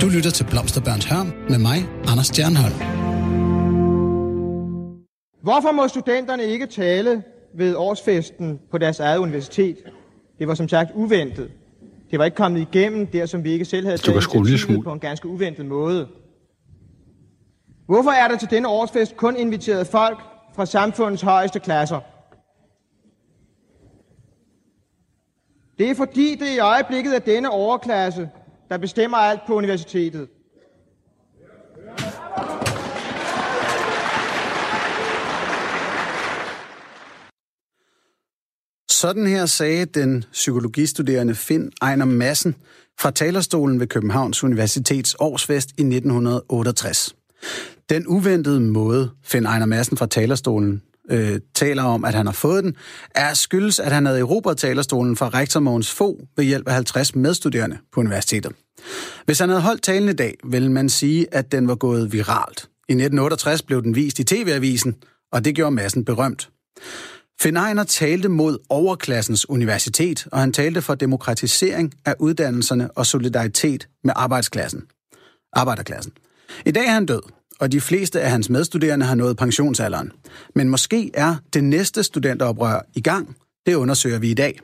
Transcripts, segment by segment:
Du lytter til Blomsterbørns Hørm med mig, Anders Stjernholm. Hvorfor må studenterne ikke tale ved årsfesten på deres eget universitet? Det var som sagt uventet. Det var ikke kommet igennem der, som vi ikke selv havde taget på en ganske uventet måde. Hvorfor er der til denne årsfest kun inviteret folk fra samfundets højeste klasser? Det er fordi det i øjeblikket er denne overklasse, der bestemmer alt på universitetet. Sådan her sagde den psykologistuderende Finn Ejner Madsen fra talerstolen ved Københavns Universitets årsfest i 1968. Den uventede måde, Finn Ejner Madsen fra talerstolen øh, taler om, at han har fået den, er skyldes, at han havde erobret talerstolen fra rektor Mogens Fo ved hjælp af 50 medstuderende på universitetet. Hvis han havde holdt talen i dag, ville man sige, at den var gået viralt. I 1968 blev den vist i TV-avisen, og det gjorde massen berømt. Finn Ejner talte mod overklassens universitet, og han talte for demokratisering af uddannelserne og solidaritet med arbejdsklassen. Arbejderklassen. I dag er han død, og de fleste af hans medstuderende har nået pensionsalderen. Men måske er det næste studenteroprør i gang. Det undersøger vi i dag.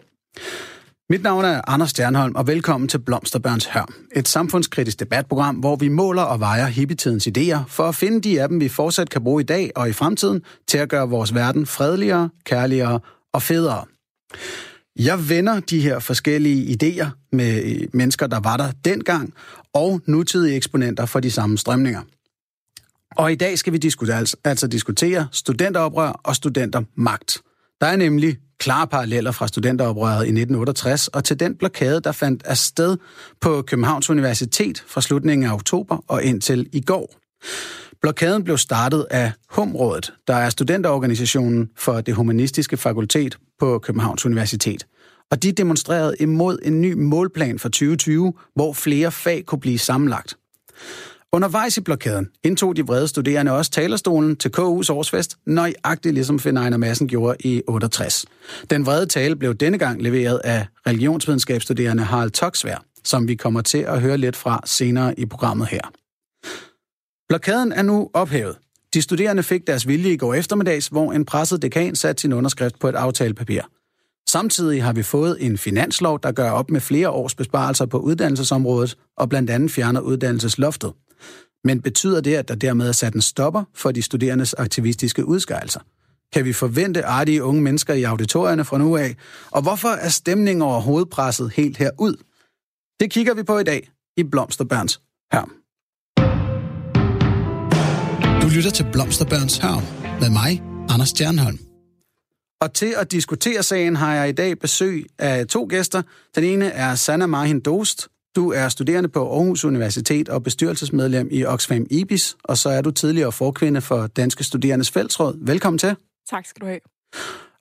Mit navn er Anders Stjernholm, og velkommen til Blomsterbørns Hør. Et samfundskritisk debatprogram, hvor vi måler og vejer hippietidens idéer, for at finde de af dem, vi fortsat kan bruge i dag og i fremtiden, til at gøre vores verden fredeligere, kærligere og federe. Jeg vender de her forskellige idéer med mennesker, der var der dengang, og nutidige eksponenter for de samme strømninger. Og i dag skal vi diskutere, altså, diskutere studenteroprør og studentermagt. Der er nemlig klare paralleller fra studenteroprøret i 1968 og til den blokade, der fandt afsted på Københavns Universitet fra slutningen af oktober og indtil i går. Blokaden blev startet af HUM-rådet, der er studenterorganisationen for det humanistiske fakultet på Københavns Universitet. Og de demonstrerede imod en ny målplan for 2020, hvor flere fag kunne blive sammenlagt. Undervejs i blokaden indtog de vrede studerende også talerstolen til KU's årsfest, nøjagtigt ligesom Finn Ejner Madsen gjorde i 68. Den vrede tale blev denne gang leveret af religionsvidenskabsstuderende Harald Toksvær, som vi kommer til at høre lidt fra senere i programmet her. Blokaden er nu ophævet. De studerende fik deres vilje i går eftermiddags, hvor en presset dekan satte sin underskrift på et aftalepapir. Samtidig har vi fået en finanslov, der gør op med flere års besparelser på uddannelsesområdet og blandt andet fjerner uddannelsesloftet. Men betyder det, at der dermed er sat en stopper for de studerendes aktivistiske udskejelser? Kan vi forvente artige unge mennesker i auditorierne fra nu af? Og hvorfor er stemningen over hovedpresset helt herud? Det kigger vi på i dag i Blomsterbørns Hørm. Du lytter til Blomsterbørns Hørm med mig, Anders Stjernholm. Og til at diskutere sagen har jeg i dag besøg af to gæster. Den ene er Sanna Marhin Dost, du er studerende på Aarhus Universitet og bestyrelsesmedlem i Oxfam IBIS, og så er du tidligere forkvinde for Danske Studerendes Fællesråd. Velkommen til. Tak skal du have.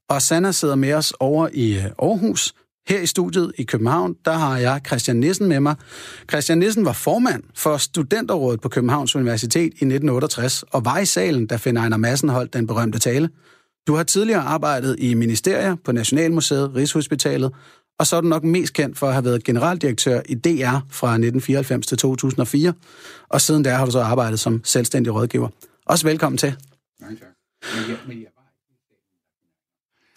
Og Sanna sidder med os over i øh, Aarhus. Her i studiet i København, der har jeg Christian Nissen med mig. Christian Nissen var formand for Studenterrådet på Københavns Universitet i 1968, og var i salen, da Finn Ejner Madsen holdt den berømte tale. Du har tidligere arbejdet i ministerier på Nationalmuseet, Rigshospitalet og så er du nok mest kendt for at have været generaldirektør i DR fra 1994 til 2004, og siden der har du så arbejdet som selvstændig rådgiver. Også velkommen til. Nej, tak. Men jeg, men jeg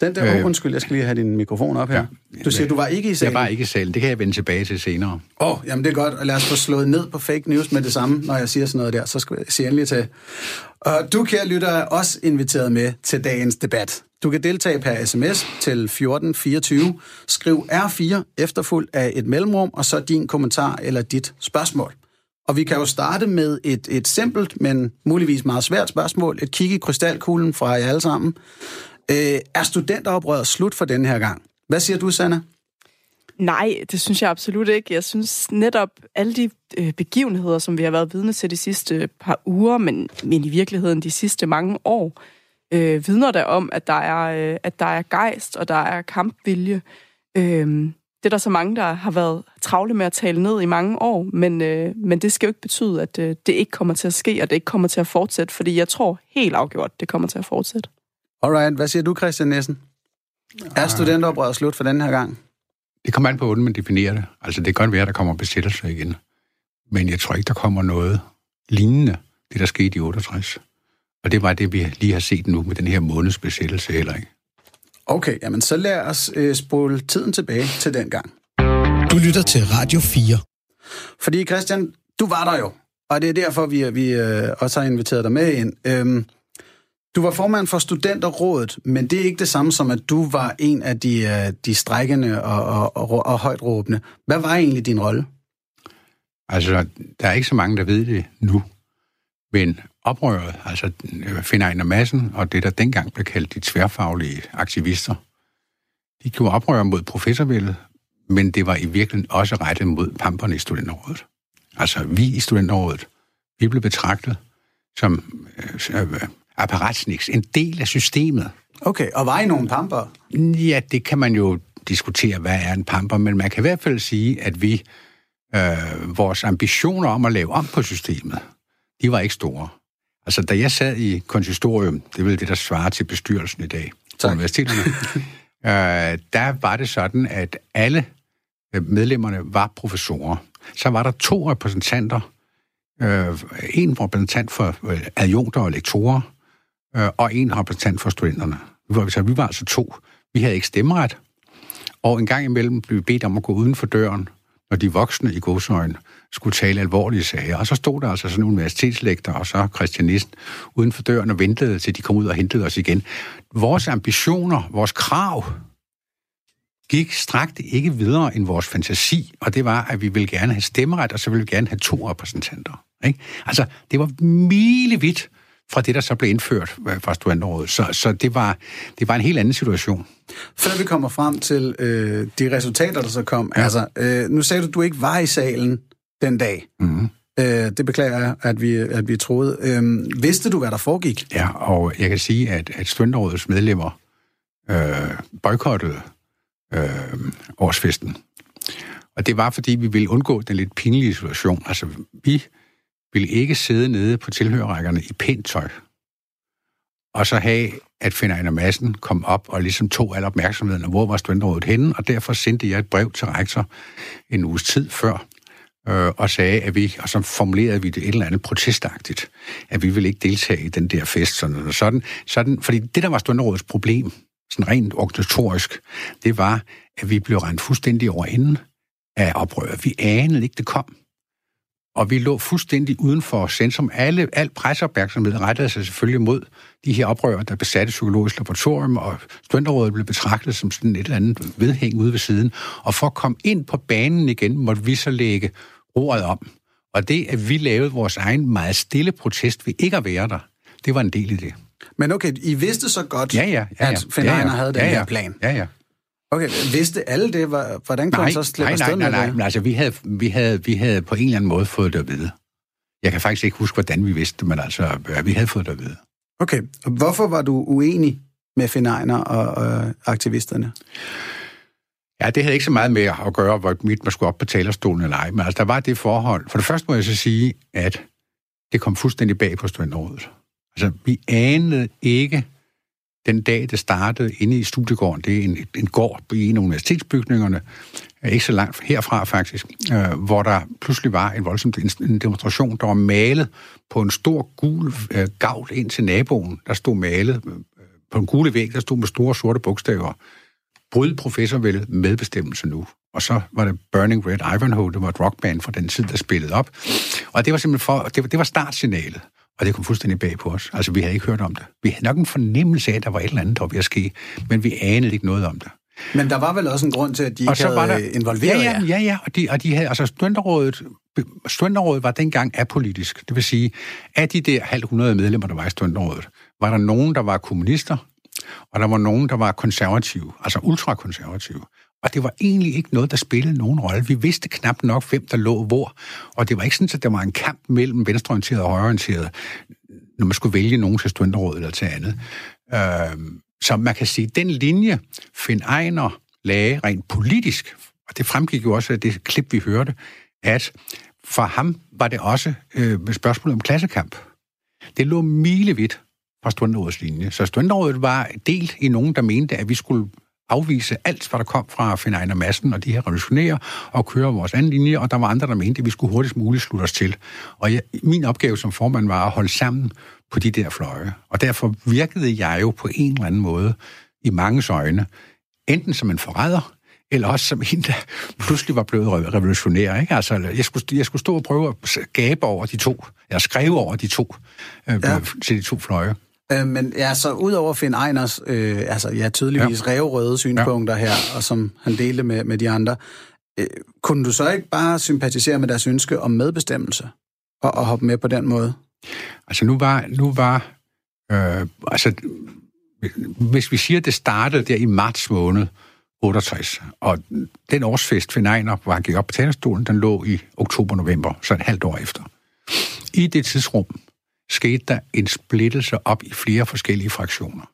den der, øh, undskyld, jeg skal lige have din mikrofon op her. Ja, du siger, du var ikke i salen. Jeg var ikke i salen, det kan jeg vende tilbage til senere. Åh, oh, jamen det er godt, og lad os få slået ned på fake news med det samme, når jeg siger sådan noget der, så skal jeg sige endelig til. Og du, kære lytter, er også inviteret med til dagens debat. Du kan deltage per sms til 1424. Skriv R4 efterfuldt af et mellemrum, og så din kommentar eller dit spørgsmål. Og vi kan jo starte med et, et simpelt, men muligvis meget svært spørgsmål. Et kig i krystalkuglen fra jer alle sammen. Øh, er studenteroprøret slut for den her gang? Hvad siger du, Sanna? Nej, det synes jeg absolut ikke. Jeg synes netop alle de øh, begivenheder, som vi har været vidne til de sidste øh, par uger, men, men i virkeligheden de sidste mange år, øh, vidner der om, at der er, øh, at der er gejst og der er kampvilje. Øh, det er der så mange, der har været travle med at tale ned i mange år, men, øh, men det skal jo ikke betyde, at øh, det ikke kommer til at ske, og det ikke kommer til at fortsætte, fordi jeg tror helt afgjort, det kommer til at fortsætte. Alright, hvad siger du, Christian Nissen? Er studenteroprøret slut for den her gang? Det kommer an på, hvordan man definerer det. Altså, det kan godt være, der kommer besættelse igen. men jeg tror ikke, der kommer noget lignende, det der skete i 68. Og det var det, vi lige har set nu med den her månedsbesættelse heller ikke. Okay, jamen så lad os øh, spole tiden tilbage til den gang. Du lytter til Radio 4. Fordi Christian, du var der jo, og det er derfor, vi, vi øh, også har inviteret dig med ind. Øhm, du var formand for Studenterrådet, men det er ikke det samme som, at du var en af de, øh, de strækkende og, og, og, og højt råbende. Hvad var egentlig din rolle? Altså, der er ikke så mange, der ved det nu. Men oprøret, altså øh, Finn Ejner Madsen og det, der dengang blev kaldt de tværfaglige aktivister, de gjorde oprør mod professorvældet, men det var i virkeligheden også rettet mod pamperne i studenterrådet. Altså, vi i studenterrådet, vi blev betragtet som øh, øh apparatsniks, en del af systemet. Okay, og var I nogle pamper? Ja, det kan man jo diskutere, hvad er en pamper, men man kan i hvert fald sige, at vi, øh, vores ambitioner om at lave om på systemet, de var ikke store. Altså, da jeg sad i konsistorium, det vel det, der svarer til bestyrelsen i dag på universiteterne, øh, der var det sådan, at alle øh, medlemmerne var professorer. Så var der to repræsentanter, øh, en repræsentant for øh, adjunkter og lektorer, øh, og en repræsentant for studenterne. Så vi var altså to. Vi havde ikke stemmeret, og en gang imellem blev vi bedt om at gå uden for døren, når de voksne i godsøjen skulle tale alvorlige sager. Og så stod der altså sådan en universitetslektor og så kristianist uden for døren og ventede til de kom ud og hentede os igen. Vores ambitioner, vores krav, gik strakt ikke videre end vores fantasi, og det var, at vi ville gerne have stemmeret, og så ville vi gerne have to repræsentanter. Ikke? Altså, det var milevidt fra det, der så blev indført øh, fra studenterådet. Så, så det, var, det var en helt anden situation. Før vi kommer frem til øh, de resultater, der så kom. Ja. Altså, øh, nu sagde du, at du ikke var i salen den dag. Mm-hmm. Øh, det beklager jeg, at vi, at vi troede. Øh, vidste du, hvad der foregik? Ja, og jeg kan sige, at, at studenterådets medlemmer øh, boykottede øh, årsfesten. Og det var, fordi vi ville undgå den lidt pinlige situation. Altså, vi ville ikke sidde nede på tilhørrækkerne i pænt tøj, og så have, at Finder Anna Madsen kom op og ligesom tog al opmærksomheden, og hvor var studenterrådet henne, og derfor sendte jeg et brev til rektor en uges tid før, øh, og sagde, at vi, og så formulerede vi det et eller andet protestagtigt, at vi ville ikke deltage i den der fest, sådan og sådan, sådan fordi det, der var studenterrådets problem, sådan rent organisatorisk, det var, at vi blev rent fuldstændig over enden af oprør. Vi anede ikke, det kom. Og vi lå fuldstændig uden for centrum. Alle, al presseopmærksomhed rettede sig selvfølgelig mod de her oprører, der besatte psykologisk laboratorium, og studenterrådet blev betragtet som sådan et eller andet vedhæng ude ved siden. Og for at komme ind på banen igen, måtte vi så lægge ordet om. Og det, at vi lavede vores egen meget stille protest ved ikke at være der, det var en del i det. Men okay, I vidste så godt, ja, ja, ja, ja. at Finn ja, ja. havde den ja, ja. her plan. Ja, ja. Okay, vidste alle det? Hvordan kunne nej, så slippe nej, nej, nej, nej, nej, altså vi havde, vi, havde, vi havde på en eller anden måde fået det at vide. Jeg kan faktisk ikke huske, hvordan vi vidste det, men altså, vi havde fået det at vide. Okay, og hvorfor var du uenig med Finn Ejner og, og aktivisterne? Ja, det havde ikke så meget med at gøre, hvor mit man skulle op på talerstolen eller ej, men altså, der var det forhold. For det første må jeg så sige, at det kom fuldstændig bag på studenterrådet. Altså, vi anede ikke, den dag, det startede inde i studiegården, det er en, en gård i en af universitetsbygningerne, øh, ikke så langt herfra faktisk, øh, hvor der pludselig var en voldsom en demonstration, der var malet på en stor gul øh, gavl ind til naboen. Der stod malet øh, øh på en gule væg, der stod med store sorte bogstaver. Bryd professorvældet medbestemmelse nu. Og så var det Burning Red Ivanhoe, det var et rockband fra den tid, der spillede op. Og det var simpelthen for, det var, det var startsignalet. Og det kom fuldstændig bag på os. Altså, vi havde ikke hørt om det. Vi havde nok en fornemmelse af, at der var et eller andet, der var ved at ske, men vi anede ikke noget om det. Men der var vel også en grund til, at de ikke havde var der, involveret ja, ja, ja, ja, og de, og de havde, altså studenterrådet, studenterrådet var dengang apolitisk. Det vil sige, at de der halv hundrede medlemmer, der var i studenterrådet, var der nogen, der var kommunister, og der var nogen, der var konservative, altså ultrakonservative. Og det var egentlig ikke noget, der spillede nogen rolle. Vi vidste knap nok, hvem der lå hvor. Og det var ikke sådan, at der var en kamp mellem venstreorienteret og højreorienteret, når man skulle vælge nogen til studenterrådet eller til andet. Øh, så man kan sige, at den linje, Finn Ejner lagde rent politisk, og det fremgik jo også af det klip, vi hørte, at for ham var det også øh, spørgsmål om klassekamp. Det lå milevidt fra studenterrådets linje. Så studenterrådet var delt i nogen, der mente, at vi skulle afvise alt, hvad der kom fra Finn Ejner Madsen og de her revolutionære, og køre vores anden linje, og der var andre, der mente, at vi skulle hurtigst muligt slutte os til. Og jeg, min opgave som formand var at holde sammen på de der fløje. Og derfor virkede jeg jo på en eller anden måde i mange øjne, enten som en forræder, eller også som en, der pludselig var blevet revolutionær. Ikke? Altså, jeg, skulle, jeg skulle stå og prøve at gabe over de to, eller skrive over de to, øh, ja. til de to fløje. Øh, men ja, så udover Finn Einers, øh, altså ja, tydeligvis ja. revrøde synspunkter ja. her, og som han delte med, med de andre, øh, kunne du så ikke bare sympatisere med deres ønske om medbestemmelse, og, og hoppe med på den måde? Altså nu var, nu var øh, altså, hvis vi siger, at det startede der i marts måned, 68. Og den årsfest, Finn Ejner var gik op på talerstolen, den lå i oktober-november, så et halvt år efter. I det tidsrum skete der en splittelse op i flere forskellige fraktioner.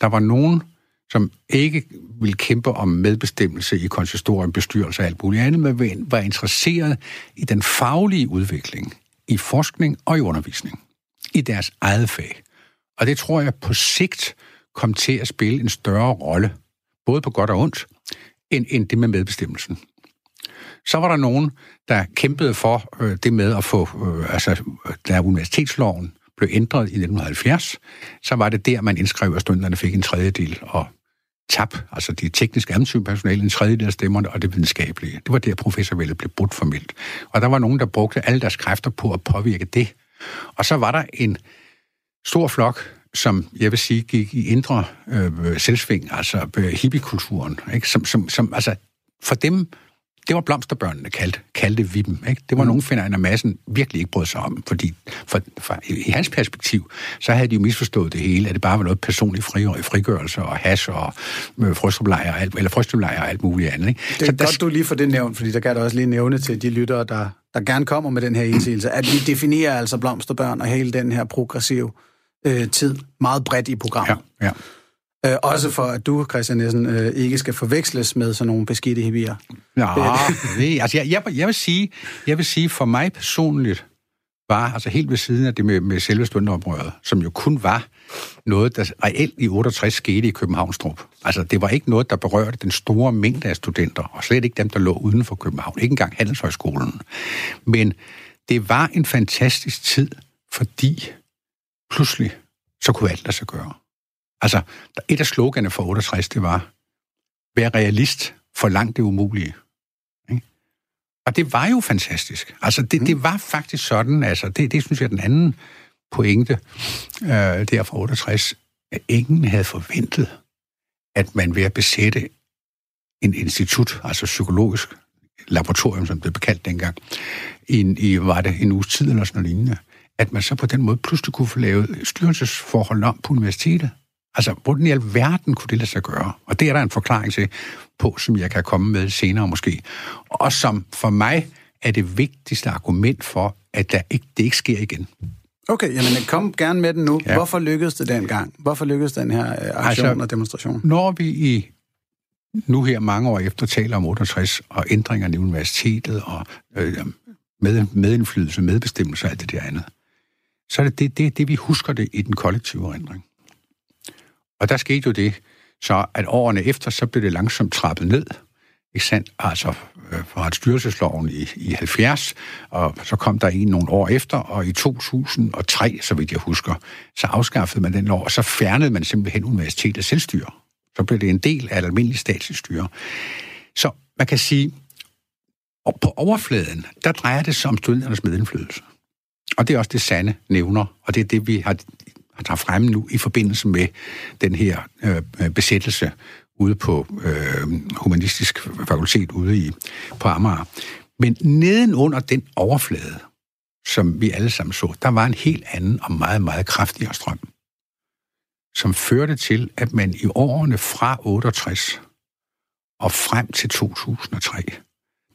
Der var nogen, som ikke ville kæmpe om medbestemmelse i konsistorien, bestyrelse og alt muligt andet, men var interesseret i den faglige udvikling, i forskning og i undervisning, i deres eget fag. Og det tror jeg på sigt kom til at spille en større rolle både på godt og ondt, end, end det med medbestemmelsen. Så var der nogen, der kæmpede for øh, det med at få, øh, altså da universitetsloven blev ændret i 1970, så var det der, man indskrev, at studenterne fik en tredjedel, og TAP, altså de tekniske personale, en tredjedel af stemmerne, og det videnskabelige. Det var der, professorvældet blev brudt formelt. Og der var nogen, der brugte alle deres kræfter på at påvirke det. Og så var der en stor flok som jeg vil sige gik i indre øh, selvsving, altså øh, hippiekulturen, ikke? Som, som, som, altså for dem, det var blomsterbørnene kaldte, kaldte vi dem. Ikke? Det var mm. nogen, finder en massen virkelig ikke brød sig om, fordi for, for, i hans perspektiv, så havde de jo misforstået det hele, at det bare var noget personligt fri, frigørelse og hash og øh, frøstrumlejre, eller frøstrumlejre og alt muligt andet. Ikke? Det er så godt, der, du lige får det nævnt, fordi der kan der også lige nævne til de lyttere, der, der gerne kommer med den her indsigelse, at vi definerer altså blomsterbørn og hele den her progressive øh, tid meget bredt i programmet. Ja, ja. Øh, også for, at du, Christian Nielsen, øh, ikke skal forveksles med sådan nogle beskidte hippier. Ja, det, altså jeg, jeg, jeg, vil sige, jeg vil sige, for mig personligt var, altså helt ved siden af det med, med selve stundeoprøret, som jo kun var noget, der reelt i 68 skete i Københavnstrup. Altså, det var ikke noget, der berørte den store mængde af studenter, og slet ikke dem, der lå uden for København. Ikke engang Handelshøjskolen. Men det var en fantastisk tid, fordi pludselig, så kunne alt lade sig gøre. Altså, et af sloganene for 68, det var, vær realist, for langt det umulige. Ikke? Og det var jo fantastisk. Altså, det, det var faktisk sådan, altså, det, det synes jeg er den anden pointe øh, der fra 68, at ingen havde forventet, at man ved at besætte en institut, altså psykologisk laboratorium, som det blev kaldt dengang, i, i var det en uges tid eller sådan noget lignende, at man så på den måde pludselig kunne få lavet styrelsesforhold om på universitetet. Altså, hvordan i alverden kunne det lade sig gøre? Og det er der en forklaring til på, som jeg kan komme med senere måske. Og som for mig er det vigtigste argument for, at der ikke, det ikke sker igen. Okay, jamen kom gerne med den nu. Ja. Hvorfor lykkedes det dengang? Hvorfor lykkedes den her øh, aktion altså, og demonstration? Når vi i nu her mange år efter taler om 68 og ændringerne i universitetet og øh, med, medindflydelse, medbestemmelse og alt det der andet, så er det det, det, det, vi husker det i den kollektive erindring. Og der skete jo det, så at årene efter, så blev det langsomt trappet ned, ikke sandt? Altså øh, fra styrelsesloven i, i 70, og så kom der en nogle år efter, og i 2003, så vidt jeg husker, så afskaffede man den lov, og så fjernede man simpelthen universitetets selvstyre. Så blev det en del af et almindeligt statsligt styre. Så man kan sige, og på overfladen, der drejer det sig om studenternes medindflydelse. Og det er også det sande nævner, og det er det, vi har, har fremme nu i forbindelse med den her øh, besættelse ude på øh, Humanistisk Fakultet ude i, på Amager. Men nedenunder den overflade, som vi alle sammen så, der var en helt anden og meget, meget kraftigere strøm, som førte til, at man i årene fra 68 og frem til 2003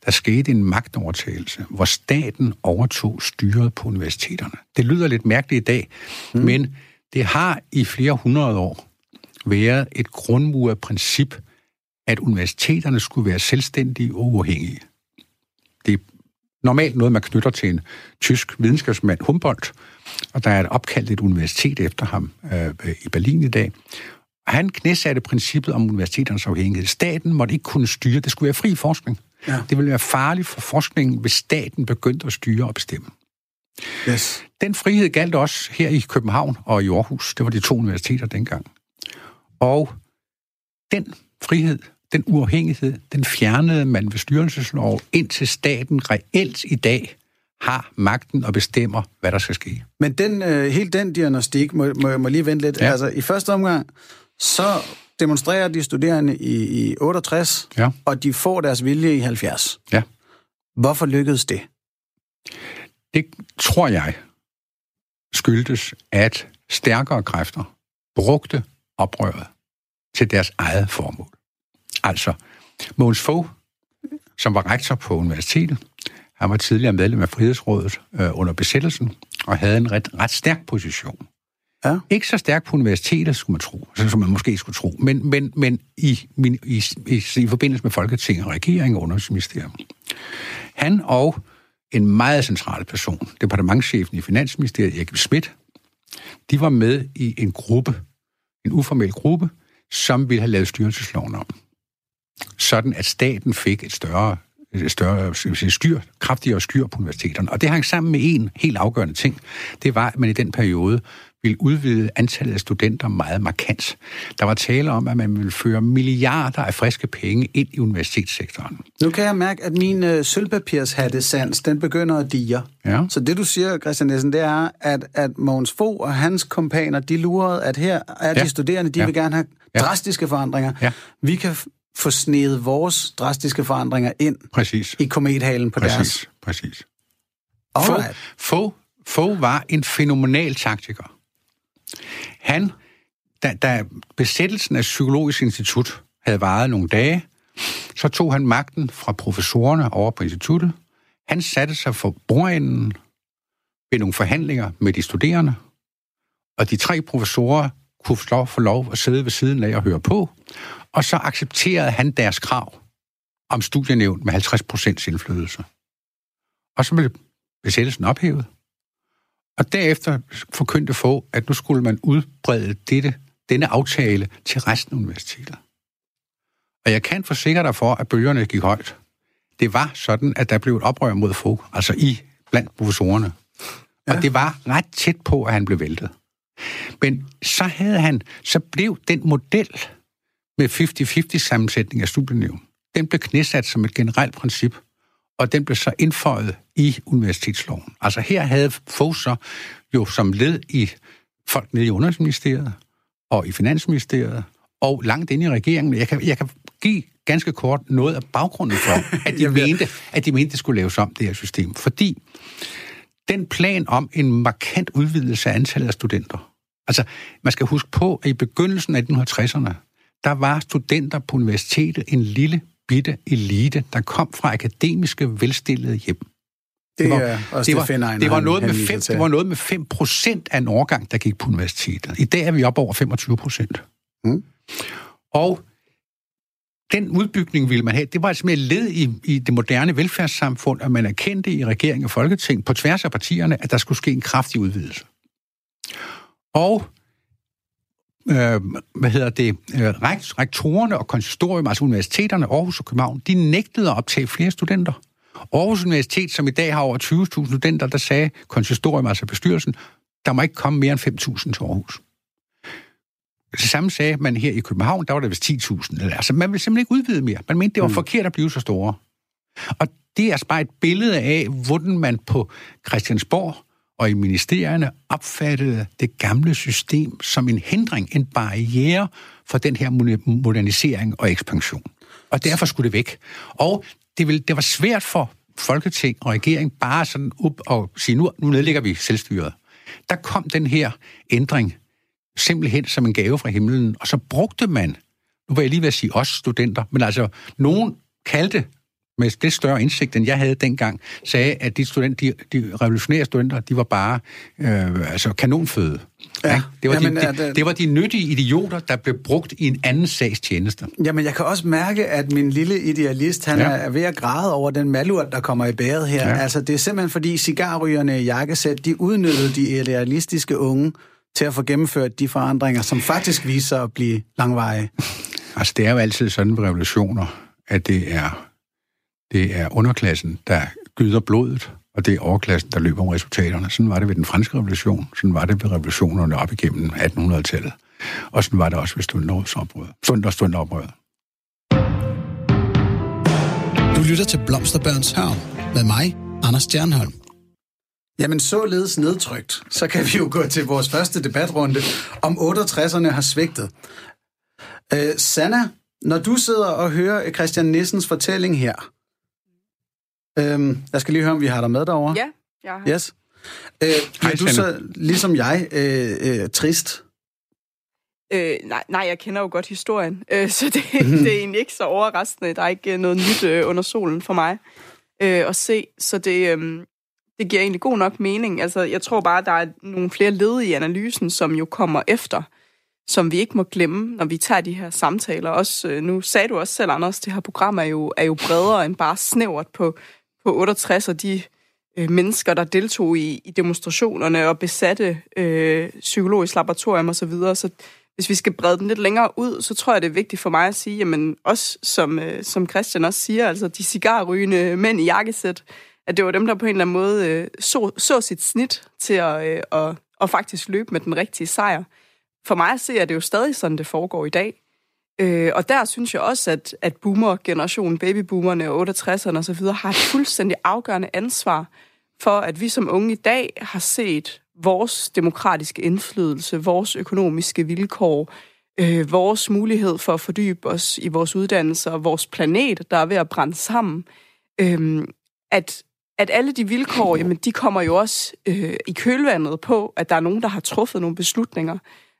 der skete en magtovertagelse, hvor staten overtog styret på universiteterne. Det lyder lidt mærkeligt i dag, mm. men det har i flere hundrede år været et grundmuret princip, at universiteterne skulle være selvstændige og uafhængige. Det er normalt noget, man knytter til en tysk videnskabsmand, Humboldt, og der er et opkaldt et universitet efter ham øh, i Berlin i dag. Han knæsatte princippet om universiteternes afhængighed. Staten måtte ikke kunne styre. Det skulle være fri forskning. Ja. Det ville være farligt for forskningen, hvis staten begyndte at styre og bestemme. Yes. Den frihed galt også her i København og i Aarhus. Det var de to universiteter dengang. Og den frihed, den uafhængighed, den fjernede man ved styrelseslov, indtil staten reelt i dag har magten og bestemmer, hvad der skal ske. Men den, øh, helt den diagnostik må, må, må lige vente lidt. Ja. Altså, i første omgang, så demonstrerer de studerende i, i 68, ja. og de får deres vilje i 70. Ja. Hvorfor lykkedes det? Det tror jeg skyldtes, at stærkere kræfter brugte oprøret til deres eget formål. Altså, Mogens Fogh, som var rektor på universitetet, han var tidligere medlem af Frihedsrådet øh, under besættelsen, og havde en ret, ret stærk position. Ja. Ikke så stærk på universitetet, skulle man tro, som man måske skulle tro, men, men, men i, i, i, i, i forbindelse med Folketinget og regeringen og undervisningsministeriet. Han og en meget central person, departementchefen i Finansministeriet, Erik Schmidt, de var med i en gruppe, en uformel gruppe, som ville have lavet styrelsesloven om. Sådan at staten fik et større, et større styr, kraftigere styr på universiteterne. Og det hang sammen med en helt afgørende ting. Det var, at man i den periode ville udvide antallet af studenter meget markant. Der var tale om, at man ville føre milliarder af friske penge ind i universitetssektoren. Nu kan jeg mærke, at min øh, sans, den begynder at dire. Ja. Så det, du siger, Christian Nielsen, det er, at, at Mogens Fogh og hans kompaner, de lurede, at her er ja. de studerende, de ja. vil gerne have ja. drastiske forandringer. Ja. Vi kan få snedet vores drastiske forandringer ind præcis. i komethalen på præcis. deres. Præcis. Fogh, Fogh, Fogh var en fænomenal taktiker. Han, da, da besættelsen af Psykologisk Institut havde varet nogle dage, så tog han magten fra professorerne over på instituttet. Han satte sig for bordenden ved nogle forhandlinger med de studerende, og de tre professorer kunne få lov at sidde ved siden af og høre på, og så accepterede han deres krav om studienævn med 50 procents indflydelse. Og så blev besættelsen ophævet. Og derefter forkyndte få, at nu skulle man udbrede dette, denne aftale til resten af universitetet. Og jeg kan forsikre dig for, at bølgerne gik højt. Det var sådan, at der blev et oprør mod få, altså i blandt professorerne. Ja. Og det var ret tæt på, at han blev væltet. Men så havde han, så blev den model med 50-50 sammensætning af studienævn, den blev knæsat som et generelt princip og den blev så indføjet i universitetsloven. Altså her havde Fogh så jo som led i folk nede i Undervisningsministeriet og i Finansministeriet og langt ind i regeringen. Jeg kan, jeg kan give ganske kort noget af baggrunden for, at de, mente, at de mente, det skulle laves om, det her system. Fordi den plan om en markant udvidelse af antallet af studenter, altså man skal huske på, at i begyndelsen af 1960'erne, der var studenter på universitetet en lille bitte elite, der kom fra akademiske, velstillede hjem. Det, det var, også det, var, det, var noget med 5, det var noget med 5 procent af en årgang, der gik på universitetet. I dag er vi oppe over 25 procent. Mm. Og den udbygning ville man have. Det var altså med led i, i det moderne velfærdssamfund, at man erkendte i regering og folketing på tværs af partierne, at der skulle ske en kraftig udvidelse. Og øh, hvad hedder det, øh, rektorerne og konsistorium, altså universiteterne, Aarhus og København, de nægtede at optage flere studenter. Aarhus Universitet, som i dag har over 20.000 studenter, der sagde konsistorium, altså bestyrelsen, der må ikke komme mere end 5.000 til Aarhus. Det samme sagde man her i København, der var der vist 10.000. Altså, man ville simpelthen ikke udvide mere. Man mente, det var mm. forkert at blive så store. Og det er altså bare et billede af, hvordan man på Christiansborg og i ministerierne opfattede det gamle system som en hindring, en barriere for den her modernisering og ekspansion. Og derfor skulle det væk. Og det, ville, det var svært for Folketing og regering bare sådan op og sige, nu, nu nedlægger vi selvstyret. Der kom den her ændring simpelthen som en gave fra himlen, og så brugte man, nu var jeg lige ved at sige os studenter, men altså, nogen kaldte med det større indsigt, end jeg havde dengang, sagde, at de, student, de, de revolutionære studenter, de var bare øh, altså kanonføde. Ja. Ja? Det, var Jamen, de, de, det, det var de nyttige idioter, der blev brugt i en anden sags tjeneste. Jamen, jeg kan også mærke, at min lille idealist, han ja. er ved at græde over den malurt, der kommer i bæret her. Ja. Altså, det er simpelthen fordi cigarrygerne i jakkesæt, de udnyttede de idealistiske unge til at få gennemført de forandringer, som faktisk viser at blive langvarige? Altså, det er jo altid sådan med revolutioner, at det er, det er underklassen, der gyder blodet, og det er overklassen, der løber om resultaterne. Sådan var det ved den franske revolution, sådan var det ved revolutionerne op igennem 1800-tallet. Og sådan var det også ved stunderoprøret. Stunderoprøret. Du lytter til Blomsterbørns Hørm med mig, Anders Stjernholm. Jamen således nedtrykt, så kan vi jo gå til vores første debatrunde, om 68'erne har svigtet. Øh, Sanna, når du sidder og hører Christian Nissens fortælling her, øh, jeg skal lige høre, om vi har dig med derovre. Ja, jeg har. Yes. Øh, bliver du så, ligesom jeg, øh, øh, trist? Øh, nej, nej, jeg kender jo godt historien, øh, så det, det er egentlig ikke så overraskende. Der er ikke noget nyt øh, under solen for mig øh, at se, så det, øh, det giver egentlig god nok mening. Altså, jeg tror bare, der er nogle flere led i analysen, som jo kommer efter, som vi ikke må glemme, når vi tager de her samtaler. Også, øh, nu sagde du også selv, Anders, det her program er jo, er jo bredere end bare snævert på, på 68 og de øh, mennesker, der deltog i, i demonstrationerne og besatte øh, psykologisk laboratorium osv. Så, videre. så hvis vi skal brede den lidt længere ud, så tror jeg, det er vigtigt for mig at sige, jamen også som, øh, som Christian også siger, altså de cigarrygende mænd i jakkesæt, at det var dem, der på en eller anden måde øh, så, så sit snit til at, øh, at, at faktisk løbe med den rigtige sejr. For mig at se, at det jo stadig sådan, det foregår i dag. Øh, og der synes jeg også, at, at boomer-generationen, babyboomerne og 68'erne osv., har et fuldstændig afgørende ansvar for, at vi som unge i dag har set vores demokratiske indflydelse, vores økonomiske vilkår, øh, vores mulighed for at fordybe os i vores uddannelser, og vores planet, der er ved at brænde sammen, øh, at, at alle de vilkår, jamen, de kommer jo også øh, i kølvandet på, at der er nogen, der har truffet nogle beslutninger.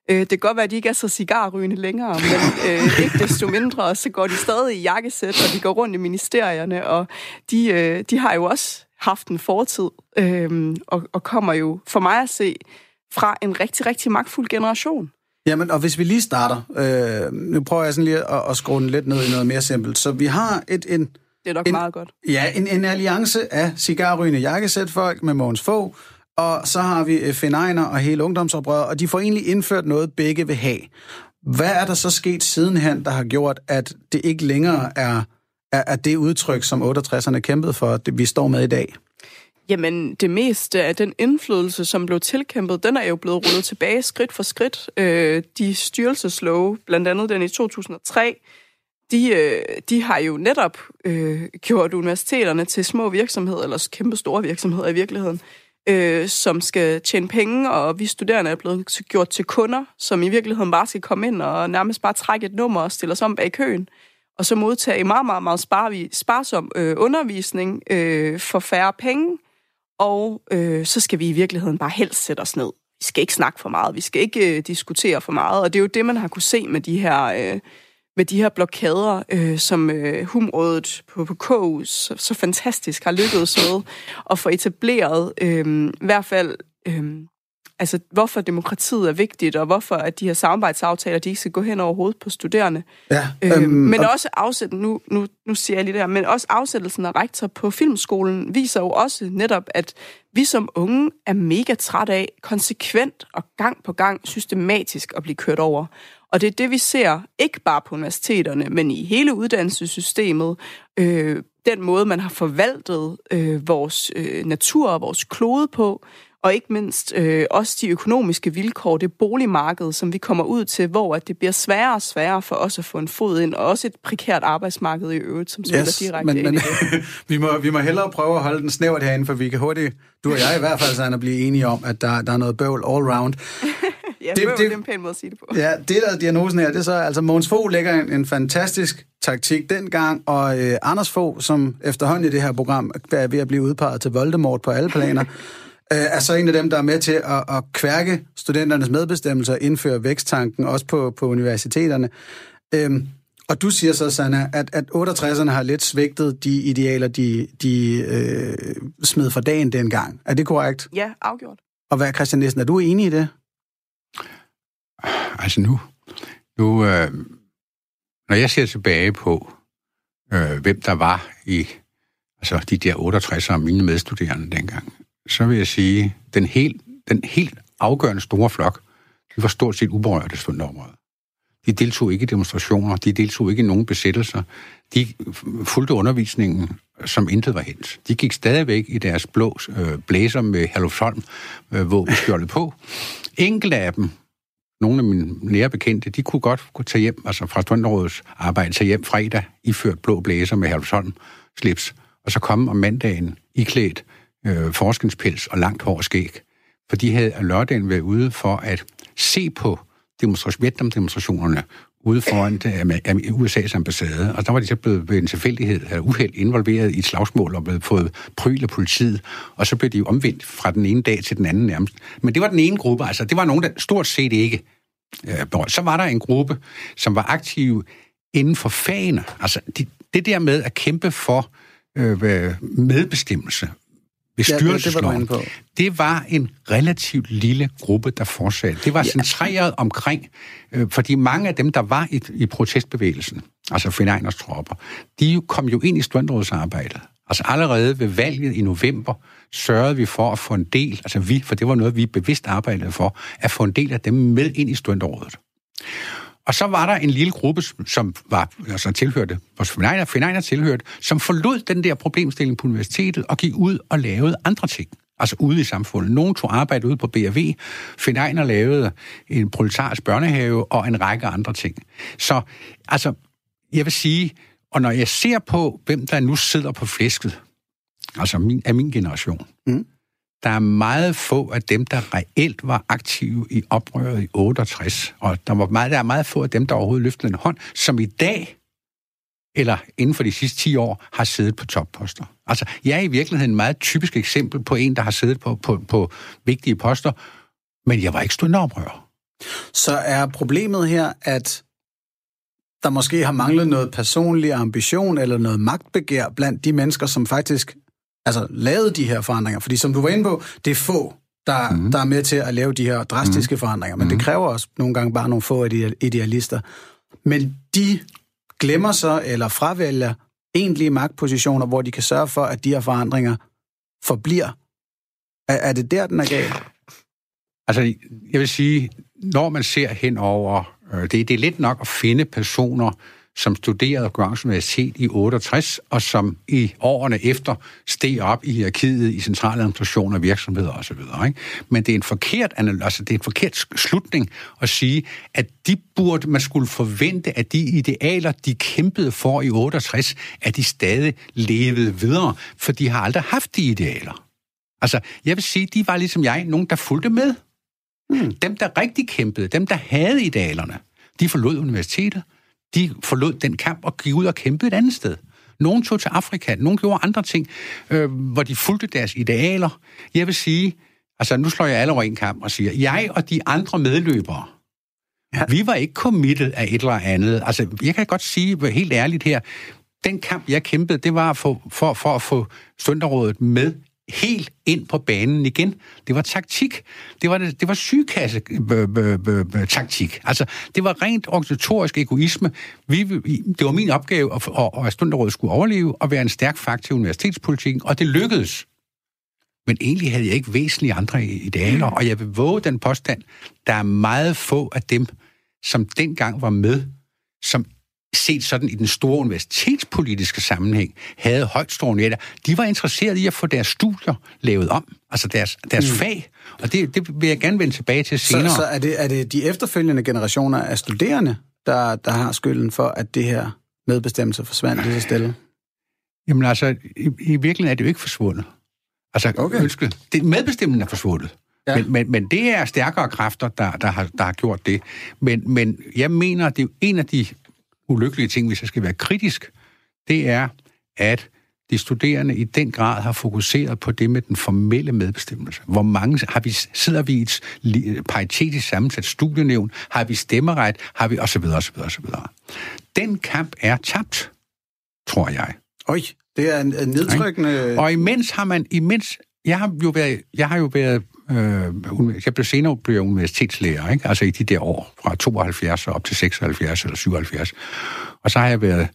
Øh, det kan godt være, at de ikke er så cigarrygende længere, men øh, ikke desto mindre, så går de stadig i jakkesæt, og de går rundt i ministerierne, og de, øh, de har jo også haft en fortid, øh, og, og kommer jo for mig at se fra en rigtig, rigtig magtfuld generation. Jamen, og hvis vi lige starter, øh, nu prøver jeg sådan lige at, at skrue lidt ned i noget mere simpelt. Så vi har et, en... Det er nok en, meget godt. Ja, en, en alliance af cigarrygende jakkesætfolk med Mogens Fogh, og så har vi øh, Finn Ejner og hele ungdomsoprøret, og de får egentlig indført noget, begge vil have. Hvad er der så sket sidenhen, der har gjort, at det ikke længere er er, er det udtryk, som 68'erne kæmpede for, det vi står med i dag? Jamen, det meste af den indflydelse, som blev tilkæmpet, den er jo blevet rullet tilbage skridt for skridt. Øh, de styrelseslove, blandt andet den i 2003, de, øh, de har jo netop øh, gjort universiteterne til små virksomheder, eller kæmpe store virksomheder i virkeligheden, øh, Øh, som skal tjene penge, og vi studerende er blevet gjort til kunder, som i virkeligheden bare skal komme ind og nærmest bare trække et nummer og stille os om bag køen. Og så modtage meget, meget, meget spar, sparsom øh, undervisning øh, for færre penge, og øh, så skal vi i virkeligheden bare helst sætte os ned. Vi skal ikke snakke for meget, vi skal ikke øh, diskutere for meget, og det er jo det, man har kunne se med de her, øh, med de her blokader, øh, som øh, Humrådet på, på KU så, så fantastisk har lykkedes med at få etableret, øh, i hvert fald... Øh, altså, hvorfor demokratiet er vigtigt, og hvorfor at de her samarbejdsaftaler, de ikke skal gå hen over hovedet på studerende. Ja, øhm, men og... også afsæt, nu, nu, nu siger jeg lige det her, men også afsættelsen af rektor på filmskolen viser jo også netop, at vi som unge er mega træt af konsekvent og gang på gang systematisk at blive kørt over. Og det er det, vi ser, ikke bare på universiteterne, men i hele uddannelsessystemet. Øh, den måde, man har forvaltet øh, vores øh, natur og vores klode på, og ikke mindst øh, også de økonomiske vilkår, det boligmarked, som vi kommer ud til, hvor at det bliver sværere og sværere for os at få en fod ind, og også et prekært arbejdsmarked i øvrigt, som spiller yes, direkte men, ind men, i det. vi, må, vi må hellere prøve at holde den snævert herinde, for vi kan hurtigt, du og jeg i hvert fald, så at blive enige om, at der, der er noget bøvl all round. Det, det, det er en pæn måde at sige det på. Ja, det der er diagnosen her, det er så, altså Mogens Fogh lægger en, en fantastisk taktik dengang, og øh, Anders Fogh, som efterhånden i det her program er ved at blive udpeget til Voldemort på alle planer, øh, er så en af dem, der er med til at, at kværke studenternes medbestemmelse og indføre væksttanken også på, på universiteterne. Øhm, og du siger så, Sanna, at, at 68'erne har lidt svigtet de idealer, de, de øh, smed for dagen dengang. Er det korrekt? Ja, afgjort. Og hvad, Christian Nielsen, er du enig i det? Altså nu, nu øh, når jeg ser tilbage på, øh, hvem der var i altså de der 68'ere, mine medstuderende dengang, så vil jeg sige, den helt, den helt afgørende store flok, de var stort set uberørte studenterområder. De deltog ikke i demonstrationer, de deltog ikke i nogen besættelser. De fulgte undervisningen, som intet var hens. De gik stadigvæk i deres blå øh, blæser med Herlufsholm øh, våbenskjoldet på. Enkelte af dem, nogle af mine nære bekendte, de kunne godt gå tage hjem, altså fra Studenterrådets arbejde, tage hjem fredag, iført blå blæser med Herlufsholm slips, og så komme om mandagen iklædt øh, forskenspels og langt hår og skæg. For de havde lørdagen været ude for at se på demonstration, Vietnam-demonstrationerne ude foran øh, USA's ambassade, og der var de så blevet ved en tilfældighed eller uheld involveret i et slagsmål og blevet fået pryl af politiet, og så blev de omvendt fra den ene dag til den anden nærmest. Men det var den ene gruppe, altså det var nogen, der stort set ikke øh, så var der en gruppe, som var aktive inden for fagene. Altså de, det der med at kæmpe for øh, medbestemmelse, ved styrelsesloven, ja, det, var det var en relativt lille gruppe, der fortsatte. Det var ja. centreret omkring, øh, fordi mange af dem, der var i, i protestbevægelsen, altså Finejners tropper, de kom jo ind i studenterådsarbejdet. Altså allerede ved valget i november sørgede vi for at få en del, altså vi, for det var noget, vi bevidst arbejdede for, at få en del af dem med ind i studenterådet. Og så var der en lille gruppe, som var, altså tilhørte, vores Fenainer tilhørte, som forlod den der problemstilling på universitetet og gik ud og lavede andre ting. Altså ude i samfundet. Nogle tog arbejde ude på BRV. Fenainer lavede en proletarisk børnehave og en række andre ting. Så altså, jeg vil sige, og når jeg ser på, hvem der nu sidder på flæsket, altså min, af min generation, mm der er meget få af dem, der reelt var aktive i oprøret i 68, og der, var meget, der er meget få af dem, der overhovedet løftede en hånd, som i dag, eller inden for de sidste 10 år, har siddet på topposter. Altså, jeg er i virkeligheden et meget typisk eksempel på en, der har siddet på, på, på vigtige poster, men jeg var ikke stående oprører. Så er problemet her, at der måske har manglet noget personlig ambition eller noget magtbegær blandt de mennesker, som faktisk altså, lavet de her forandringer? Fordi som du var inde på, det er få, der, mm. der er med til at lave de her drastiske mm. forandringer, men mm. det mhm. kræver også nogle gange bare nogle få idealister. Men de glemmer så eller fravælger egentlige magtpositioner, hvor de kan sørge for, at de her forandringer forbliver. Er, er det der, den er gal? Altså, jeg vil sige, når man ser hen over, øh, det, det er lidt nok at finde personer, som studerede på Københavns Universitet i 68, og som i årene efter steg op i hierarkiet i centraladministration af virksomheder osv. Ikke? Men det er en forkert, altså det er en forkert slutning at sige, at de burde, man skulle forvente, at de idealer, de kæmpede for i 68, at de stadig levede videre, for de har aldrig haft de idealer. Altså, jeg vil sige, de var ligesom jeg, nogen, der fulgte med. Hmm. Dem, der rigtig kæmpede, dem, der havde idealerne, de forlod universitetet, de forlod den kamp og gik ud og kæmpede et andet sted. Nogle tog til Afrika, nogle gjorde andre ting, øh, hvor de fulgte deres idealer. Jeg vil sige, altså nu slår jeg alle over en kamp og siger, jeg og de andre medløbere, ja. vi var ikke committed af et eller andet. Altså, jeg kan godt sige helt ærligt her, den kamp, jeg kæmpede, det var for, for, for at få Sønderrådet med helt ind på banen igen. Det var taktik. Det var, det var sygekasse-taktik. Altså, det var rent organisatorisk egoisme. Vi, det var min opgave, at, at Stunderrådet skulle overleve og være en stærk faktor i universitetspolitikken, og det lykkedes. Men egentlig havde jeg ikke væsentlige andre idealer, og jeg vil våge den påstand, der er meget få af dem, som dengang var med, som set sådan i den store universitetspolitiske sammenhæng, havde højtstående de var interesseret i at få deres studier lavet om, altså deres, deres mm. fag, og det, det vil jeg gerne vende tilbage til senere. Så, så er, det, er det de efterfølgende generationer af studerende, der, der har skylden for, at det her medbestemmelse forsvandt lige så stille? Jamen altså, i, i virkeligheden er det jo ikke forsvundet. Altså, okay. ønske, det, medbestemmelsen er forsvundet. Ja. Men, men, men det er stærkere kræfter, der, der, har, der har gjort det. Men, men jeg mener, det er en af de ulykkelige ting, hvis jeg skal være kritisk, det er, at de studerende i den grad har fokuseret på det med den formelle medbestemmelse. Hvor mange har vi, sidder vi i et paritetisk sammensat studienævn? Har vi stemmeret? Har vi osv. osv. osv. Den kamp er tabt, tror jeg. Oj, det er en, en nedtrykkende... Og imens har man, imens, jeg har jo været, jeg har jo været øh, jeg blev senere blev universitetslærer, ikke? altså i de der år, fra 72 op til 76 eller 77. Og så har jeg været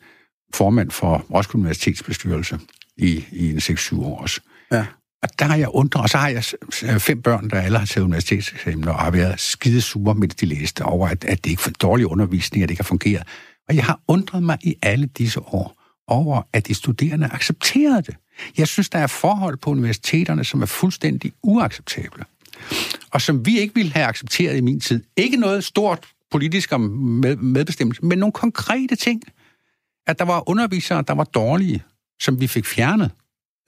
formand for Roskilde Universitetsbestyrelse i, i en 6-7 år også. Ja. Og der har jeg undret, og så har jeg fem børn, der alle har taget universitetseksamen og har været skide sure, mens de læste over, at, at det ikke er dårlig undervisning, at det ikke har fungeret. Og jeg har undret mig i alle disse år over, at de studerende accepterede det. Jeg synes, der er forhold på universiteterne, som er fuldstændig uacceptable. Og som vi ikke ville have accepteret i min tid. Ikke noget stort politisk om med, medbestemmelse, men nogle konkrete ting. At der var undervisere, der var dårlige, som vi fik fjernet.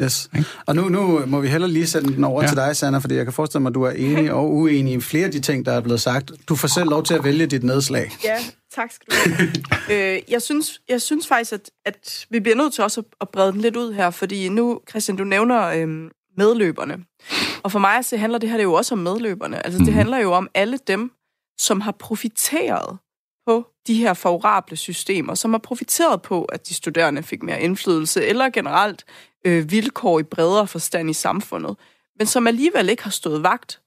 Yes. Og nu, nu må vi heller lige sende den over ja. til dig, Sanna, fordi jeg kan forestille mig, at du er enig og uenig i flere af de ting, der er blevet sagt. Du får selv lov til at vælge dit nedslag. Ja, tak skal du have. øh, jeg, synes, jeg synes faktisk, at, at vi bliver nødt til også at brede den lidt ud her, fordi nu, Christian, du nævner øh, medløberne. Og for mig så handler det her det jo også om medløberne. Altså, det mhm. handler jo om alle dem, som har profiteret på de her favorable systemer, som har profiteret på, at de studerende fik mere indflydelse, eller generelt øh, vilkår i bredere forstand i samfundet, men som alligevel ikke har stået vagt,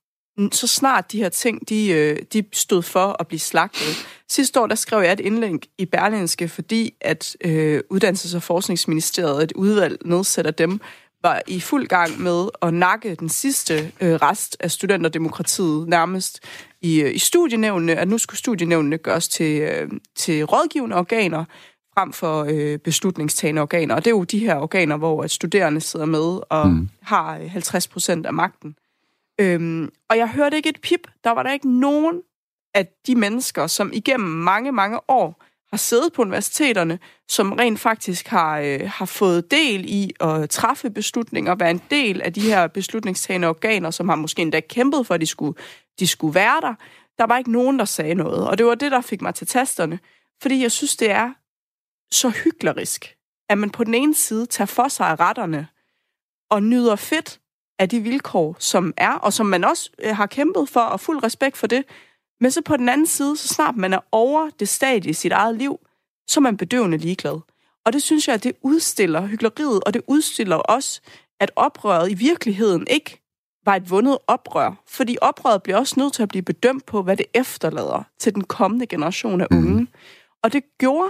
så snart de her ting, de, øh, de stod for at blive slagtet. Sidste år, der skrev jeg et indlæg i Berlinske, fordi at øh, Uddannelses- og Forskningsministeriet, et udvalg nedsætter dem, var i fuld gang med at nakke den sidste øh, rest af studenterdemokratiet nærmest i, øh, i studienævnene, at nu skulle studienævnene gøres til, øh, til rådgivende organer frem for øh, beslutningstagende organer. Og det er jo de her organer, hvor at studerende sidder med og mm. har 50 procent af magten. Øhm, og jeg hørte ikke et pip. Der var der ikke nogen at de mennesker, som igennem mange, mange år har siddet på universiteterne, som rent faktisk har, øh, har fået del i at træffe beslutninger, være en del af de her beslutningstagende organer, som har måske endda kæmpet for, at de skulle, de skulle være der. Der var ikke nogen, der sagde noget, og det var det, der fik mig til tasterne. Fordi jeg synes, det er så hyklerisk, at man på den ene side tager for sig af retterne og nyder fedt af de vilkår, som er, og som man også øh, har kæmpet for, og fuld respekt for det, men så på den anden side, så snart man er over det stadie i sit eget liv, så er man bedøvende ligeglad. Og det synes jeg, at det udstiller hyggeleriet, og det udstiller også, at oprøret i virkeligheden ikke var et vundet oprør. Fordi oprøret bliver også nødt til at blive bedømt på, hvad det efterlader til den kommende generation af unge. Mm. Og det gjorde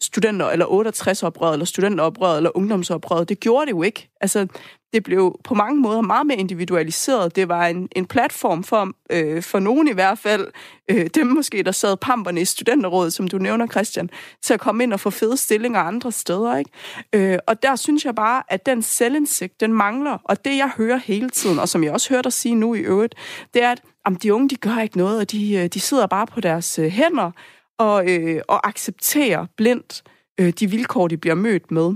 studenter, eller 68-oprøret, eller studenteroprøret, eller ungdomsoprøret. Det gjorde det jo ikke. Altså, det blev på mange måder meget mere individualiseret. Det var en, en platform for, øh, for nogen i hvert fald, øh, dem måske, der sad pamperne i studenterrådet, som du nævner, Christian, til at komme ind og få fede stillinger andre steder. Ikke? Øh, og der synes jeg bare, at den selvindsigt, den mangler. Og det, jeg hører hele tiden, og som jeg også hørte dig sige nu i øvrigt, det er, at om de unge, de gør ikke noget, og de, øh, de sidder bare på deres øh, hænder, og, øh, og acceptere blindt øh, de vilkår, de bliver mødt med.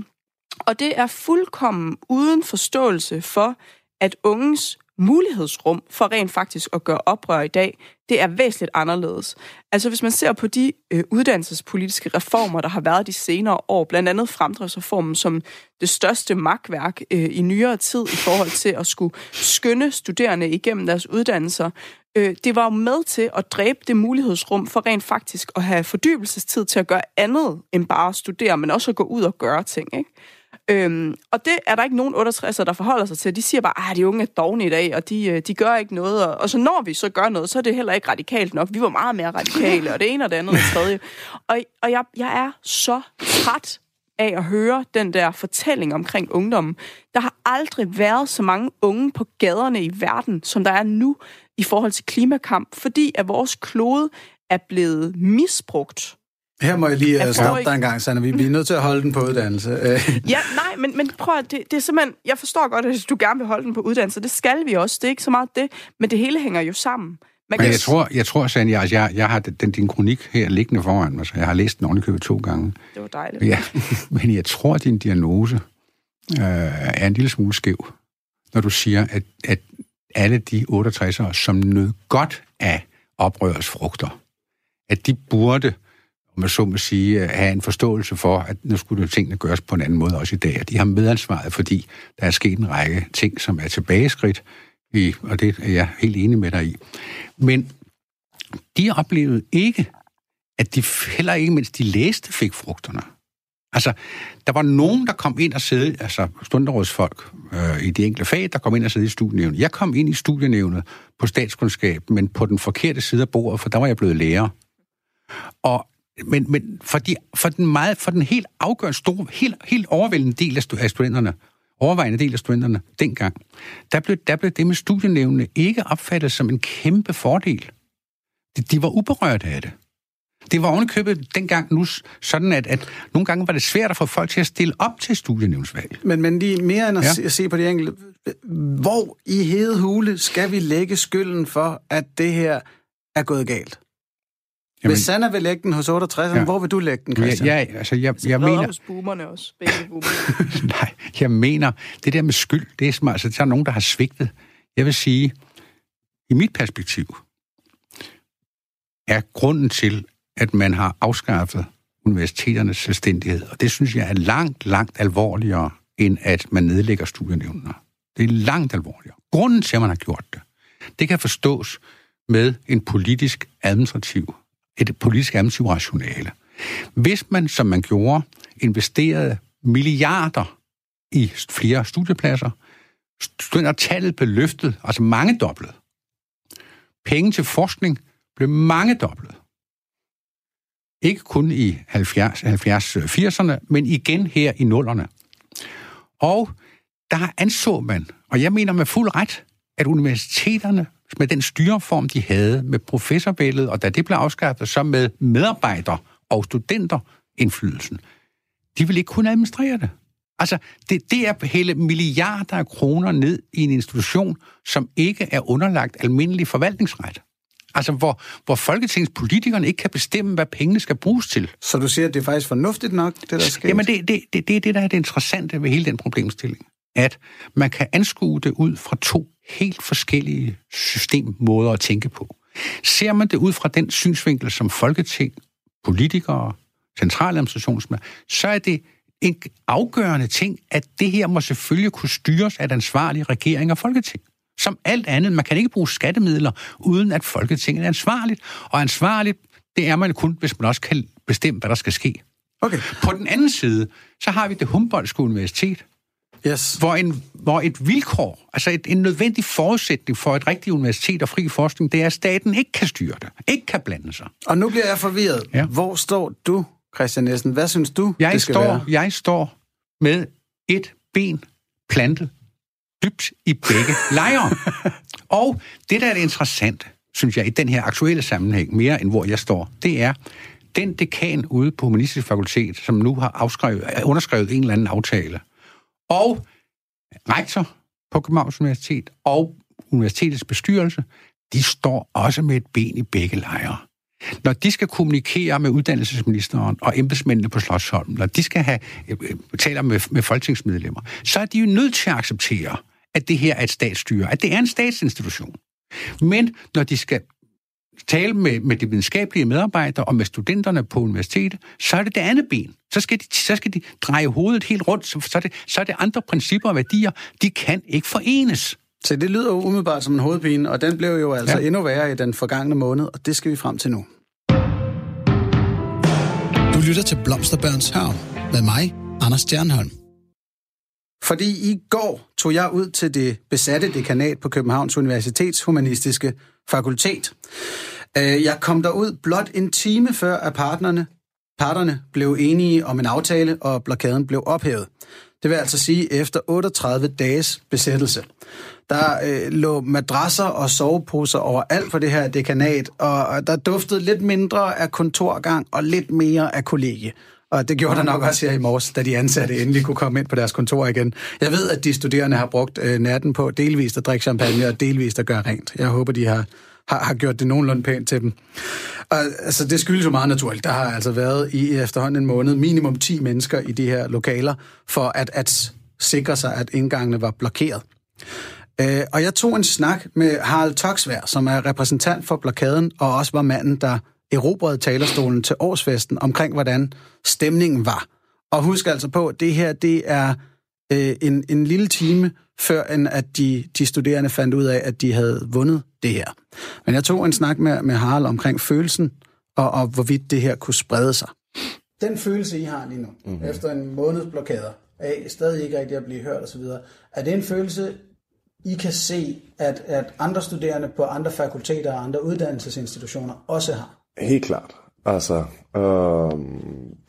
Og det er fuldkommen uden forståelse for, at unges mulighedsrum for rent faktisk at gøre oprør i dag, det er væsentligt anderledes. Altså hvis man ser på de øh, uddannelsespolitiske reformer, der har været de senere år, blandt andet fremdriftsreformen som det største magtværk øh, i nyere tid i forhold til at skulle skynde studerende igennem deres uddannelser, øh, det var jo med til at dræbe det mulighedsrum for rent faktisk at have fordybelsestid til at gøre andet end bare at studere, men også at gå ud og gøre ting. Ikke? Øhm, og det er der ikke nogen 68'er, der forholder sig til. De siger bare, at de unge er dogne i dag, og de, øh, de gør ikke noget. Og, og så når vi så gør noget, så er det heller ikke radikalt nok. Vi var meget mere radikale, og det ene og det andet og det tredje. Og, og jeg, jeg er så træt af at høre den der fortælling omkring ungdommen. Der har aldrig været så mange unge på gaderne i verden, som der er nu i forhold til klimakamp, fordi at vores klode er blevet misbrugt her må jeg lige øh, stoppe dig en gang, Sanna. Vi, vi er nødt til at holde den på uddannelse. ja, nej, men, men prøv at, det, det er simpelthen... Jeg forstår godt, at du gerne vil holde den på uddannelse. Det skal vi også. Det er ikke så meget det. Men det hele hænger jo sammen. Man men jeg tror, jeg tror Sanja, altså jeg, jeg har den, din kronik her liggende foran mig, så jeg har læst den ordentligt to gange. Det var dejligt. Ja, men jeg tror, at din diagnose øh, er en lille smule skæv, når du siger, at, at alle de 68'ere, som nød godt af oprørets frugter, at de burde om man så må sige, øh, have en forståelse for, at nu skulle tingene gøres på en anden måde også i dag. Og de har medansvaret, fordi der er sket en række ting, som er tilbageskridt, i, og det er jeg helt enig med dig i. Men de oplevede ikke, at de heller ikke, mens de læste, fik frugterne. Altså, der var nogen, der kom ind og sidde, altså stunderådsfolk øh, i de enkelte fag, der kom ind og sidde i studienævnet. Jeg kom ind i studienævnet på statskundskab, men på den forkerte side af bordet, for der var jeg blevet lærer. Og men, men for, de, for, den meget, for den helt afgørende store, helt, helt overvældende del af studenterne, overvejende del af studenterne dengang, der blev, der blev det med studienævnene ikke opfattet som en kæmpe fordel. De, de var uberørte af det. Det var ovenikøbet dengang nu sådan, at, at nogle gange var det svært at få folk til at stille op til studienævnsvalg. Men, men lige mere end at ja. se, se på de enkelte, hvor i hedehule skal vi lægge skylden for, at det her er gået galt? Jamen, Hvis Sanna vil lægge den hos 68, ja. hvor vil du lægge den, Christian? Ja, ja altså, jeg, jeg mener... hos boomerne også, begge Nej, jeg mener, det der med skyld, det er smart. Altså, der er nogen, der har svigtet. Jeg vil sige, i mit perspektiv, er grunden til, at man har afskaffet universiteternes selvstændighed, og det synes jeg er langt, langt alvorligere, end at man nedlægger studienævnene. Det er langt alvorligere. Grunden til, at man har gjort det, det kan forstås med en politisk administrativ et politisk administrativ rationale. Hvis man, som man gjorde, investerede milliarder i flere studiepladser, studentertallet blev løftet, altså mange dobblet. Penge til forskning blev mange dobblet. Ikke kun i 70-80'erne, øh, men igen her i nullerne. Og der anså man, og jeg mener med fuld ret, at universiteterne med den styreform, de havde med professorbilledet, og da det blev afskaffet, så med medarbejder- og studenterindflydelsen. De ville ikke kunne administrere det. Altså, det, det er hele milliarder af kroner ned i en institution, som ikke er underlagt almindelig forvaltningsret. Altså, hvor, hvor folketingspolitikerne ikke kan bestemme, hvad pengene skal bruges til. Så du siger, at det er faktisk fornuftigt nok, det der sker? Jamen, det, det, det, det er det, der er det interessante ved hele den problemstilling. At man kan anskue det ud fra to helt forskellige systemmåder at tænke på. Ser man det ud fra den synsvinkel som folketing, politikere, centraladministrationsmænd, så er det en afgørende ting, at det her må selvfølgelig kunne styres af den ansvarlige regering og folketing. Som alt andet. Man kan ikke bruge skattemidler, uden at Folketinget er ansvarligt. Og ansvarligt, det er man kun, hvis man også kan bestemme, hvad der skal ske. Okay. På den anden side, så har vi det Humboldtske Universitet, yes. hvor, en, hvor et vilkår, altså et, en nødvendig forudsætning for et rigtigt universitet og fri forskning, det er, at staten ikke kan styre det, ikke kan blande sig. Og nu bliver jeg forvirret. Ja. Hvor står du, Christian Nielsen? Hvad synes du, jeg det skal står, være? Jeg står med et ben plantet dybt i begge lejre. og det, der er det interessante, synes jeg, i den her aktuelle sammenhæng, mere end hvor jeg står, det er, den dekan ude på Humanistisk Fakultet, som nu har afskrevet, underskrevet en eller anden aftale, og rektor på Københavns Universitet og universitetets bestyrelse, de står også med et ben i begge lejre. Når de skal kommunikere med uddannelsesministeren og embedsmændene på Slottsholm, når de skal have øh, øh, taler med, med folketingsmedlemmer, så er de jo nødt til at acceptere, at det her er et statsstyre, at det er en statsinstitution. Men når de skal tale med, med de videnskabelige medarbejdere og med studenterne på universitetet, så er det det andet ben. Så skal de, så skal de dreje hovedet helt rundt, så, så, er det, så er det andre principper og værdier, de kan ikke forenes. Så det lyder jo umiddelbart som en hovedpine, og den blev jo altså ja. endnu værre i den forgangne måned, og det skal vi frem til nu. Du lytter til Blomsterbørns Havn med mig, Anders Stjernholm. Fordi i går tog jeg ud til det besatte dekanat på Københavns Universitets Humanistiske Fakultet. Øh, jeg kom derud blot en time før, at partnerne, parterne blev enige om en aftale, og blokaden blev ophævet. Det vil altså sige efter 38 dages besættelse. Der øh, lå madrasser og soveposer overalt på det her dekanat, og der duftede lidt mindre af kontorgang og lidt mere af kollegie. Og det gjorde der nok også her i morges, da de ansatte endelig kunne komme ind på deres kontor igen. Jeg ved, at de studerende har brugt øh, natten på delvist at drikke champagne og delvist at gøre rent. Jeg håber, de har, har, har gjort det nogenlunde pænt til dem. Og, altså, det skyldes jo meget naturligt. Der har altså været i efterhånden en måned minimum 10 mennesker i de her lokaler, for at, at sikre sig, at indgangene var blokeret. Øh, og jeg tog en snak med Harald Toksvær, som er repræsentant for blokaden, og også var manden, der erobrede talerstolen til årsfesten omkring, hvordan stemningen var. Og husk altså på, at det her det er øh, en, en lille time før end at de, de studerende fandt ud af, at de havde vundet det her. Men jeg tog en snak med, med Harald omkring følelsen, og, og hvorvidt det her kunne sprede sig. Den følelse, I har lige nu, mm-hmm. efter en måneds blokader, af stadig ikke rigtig at blive hørt osv., er det en følelse, I kan se, at, at andre studerende på andre fakulteter og andre uddannelsesinstitutioner også har? Helt klart. Altså, øh,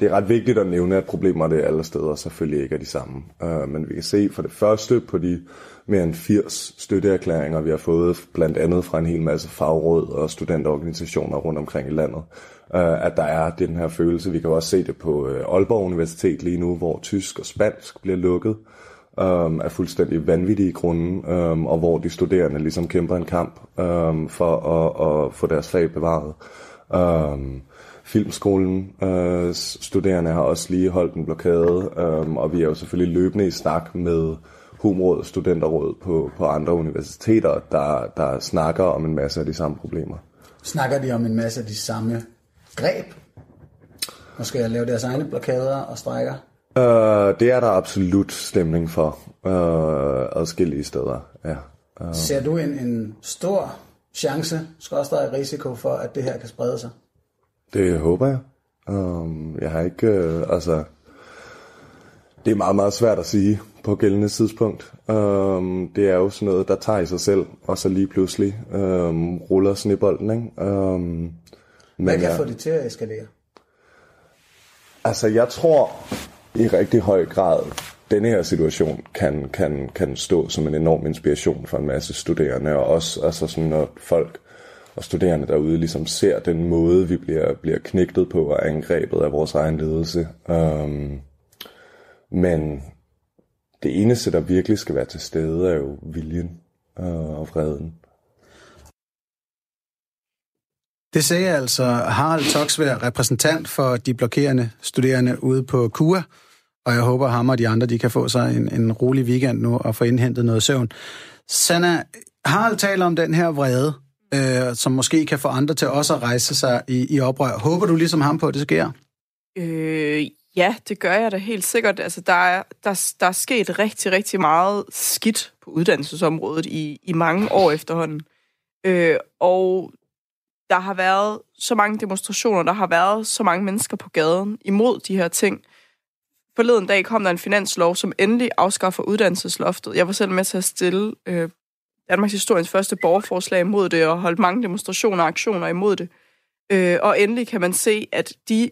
det er ret vigtigt at nævne, at problemerne alle steder selvfølgelig ikke er de samme. Øh, men vi kan se for det første på de mere end 80 støtteerklæringer, vi har fået, blandt andet fra en hel masse fagråd og studenterorganisationer rundt omkring i landet, øh, at der er den her følelse. Vi kan også se det på øh, Aalborg Universitet lige nu, hvor tysk og spansk bliver lukket øh, af fuldstændig vanvittige grunde, øh, og hvor de studerende ligesom kæmper en kamp øh, for at, at få deres fag bevaret. Um, Filmskolen uh, studerende har også lige holdt en blokade, um, og vi er jo selvfølgelig løbende i snak med Humråd Studenterråd på, på andre universiteter, der, der snakker om en masse af de samme problemer. Snakker de om en masse af de samme greb? Og skal jeg lave deres egne blokader og strækker? Uh, det er der absolut stemning for uh, adskillige steder, ja. Uh. Ser du en, en stor chance, skorstræk risiko for, at det her kan sprede sig? Det håber jeg. Um, jeg har ikke, uh, altså, det er meget, meget svært at sige på gældende tidspunkt. Um, det er jo sådan noget, der tager i sig selv, og så lige pludselig um, ruller snebolden, ikke? Um, men Hvad kan ja, få det til at eskalere? Altså, jeg tror i rigtig høj grad, denne her situation kan, kan, kan stå som en enorm inspiration for en masse studerende, og også altså sådan, når folk og studerende derude ligesom ser den måde, vi bliver, bliver knægtet på og angrebet af vores egen ledelse. Um, men det eneste, der virkelig skal være til stede, er jo viljen uh, og freden. Det sagde altså Harald Toksvær, repræsentant for de blokerende studerende ude på KUA, og jeg håber, ham og de andre de kan få sig en, en rolig weekend nu og få indhentet noget søvn. Sanna, Harald taler om den her vrede, øh, som måske kan få andre til også at rejse sig i, i oprør. Håber du ligesom ham på, at det sker? Øh, Ja, det gør jeg da helt sikkert. Altså, der, er, der, der er sket rigtig, rigtig meget skidt på uddannelsesområdet i, i mange år efterhånden. Øh, og der har været så mange demonstrationer, der har været så mange mennesker på gaden imod de her ting. Forleden dag kom der en finanslov, som endelig afskaffer uddannelsesloftet. Jeg var selv med til at stille øh, Danmarks historiens første borgerforslag imod det, og holdt mange demonstrationer og aktioner imod det. Øh, og endelig kan man se, at de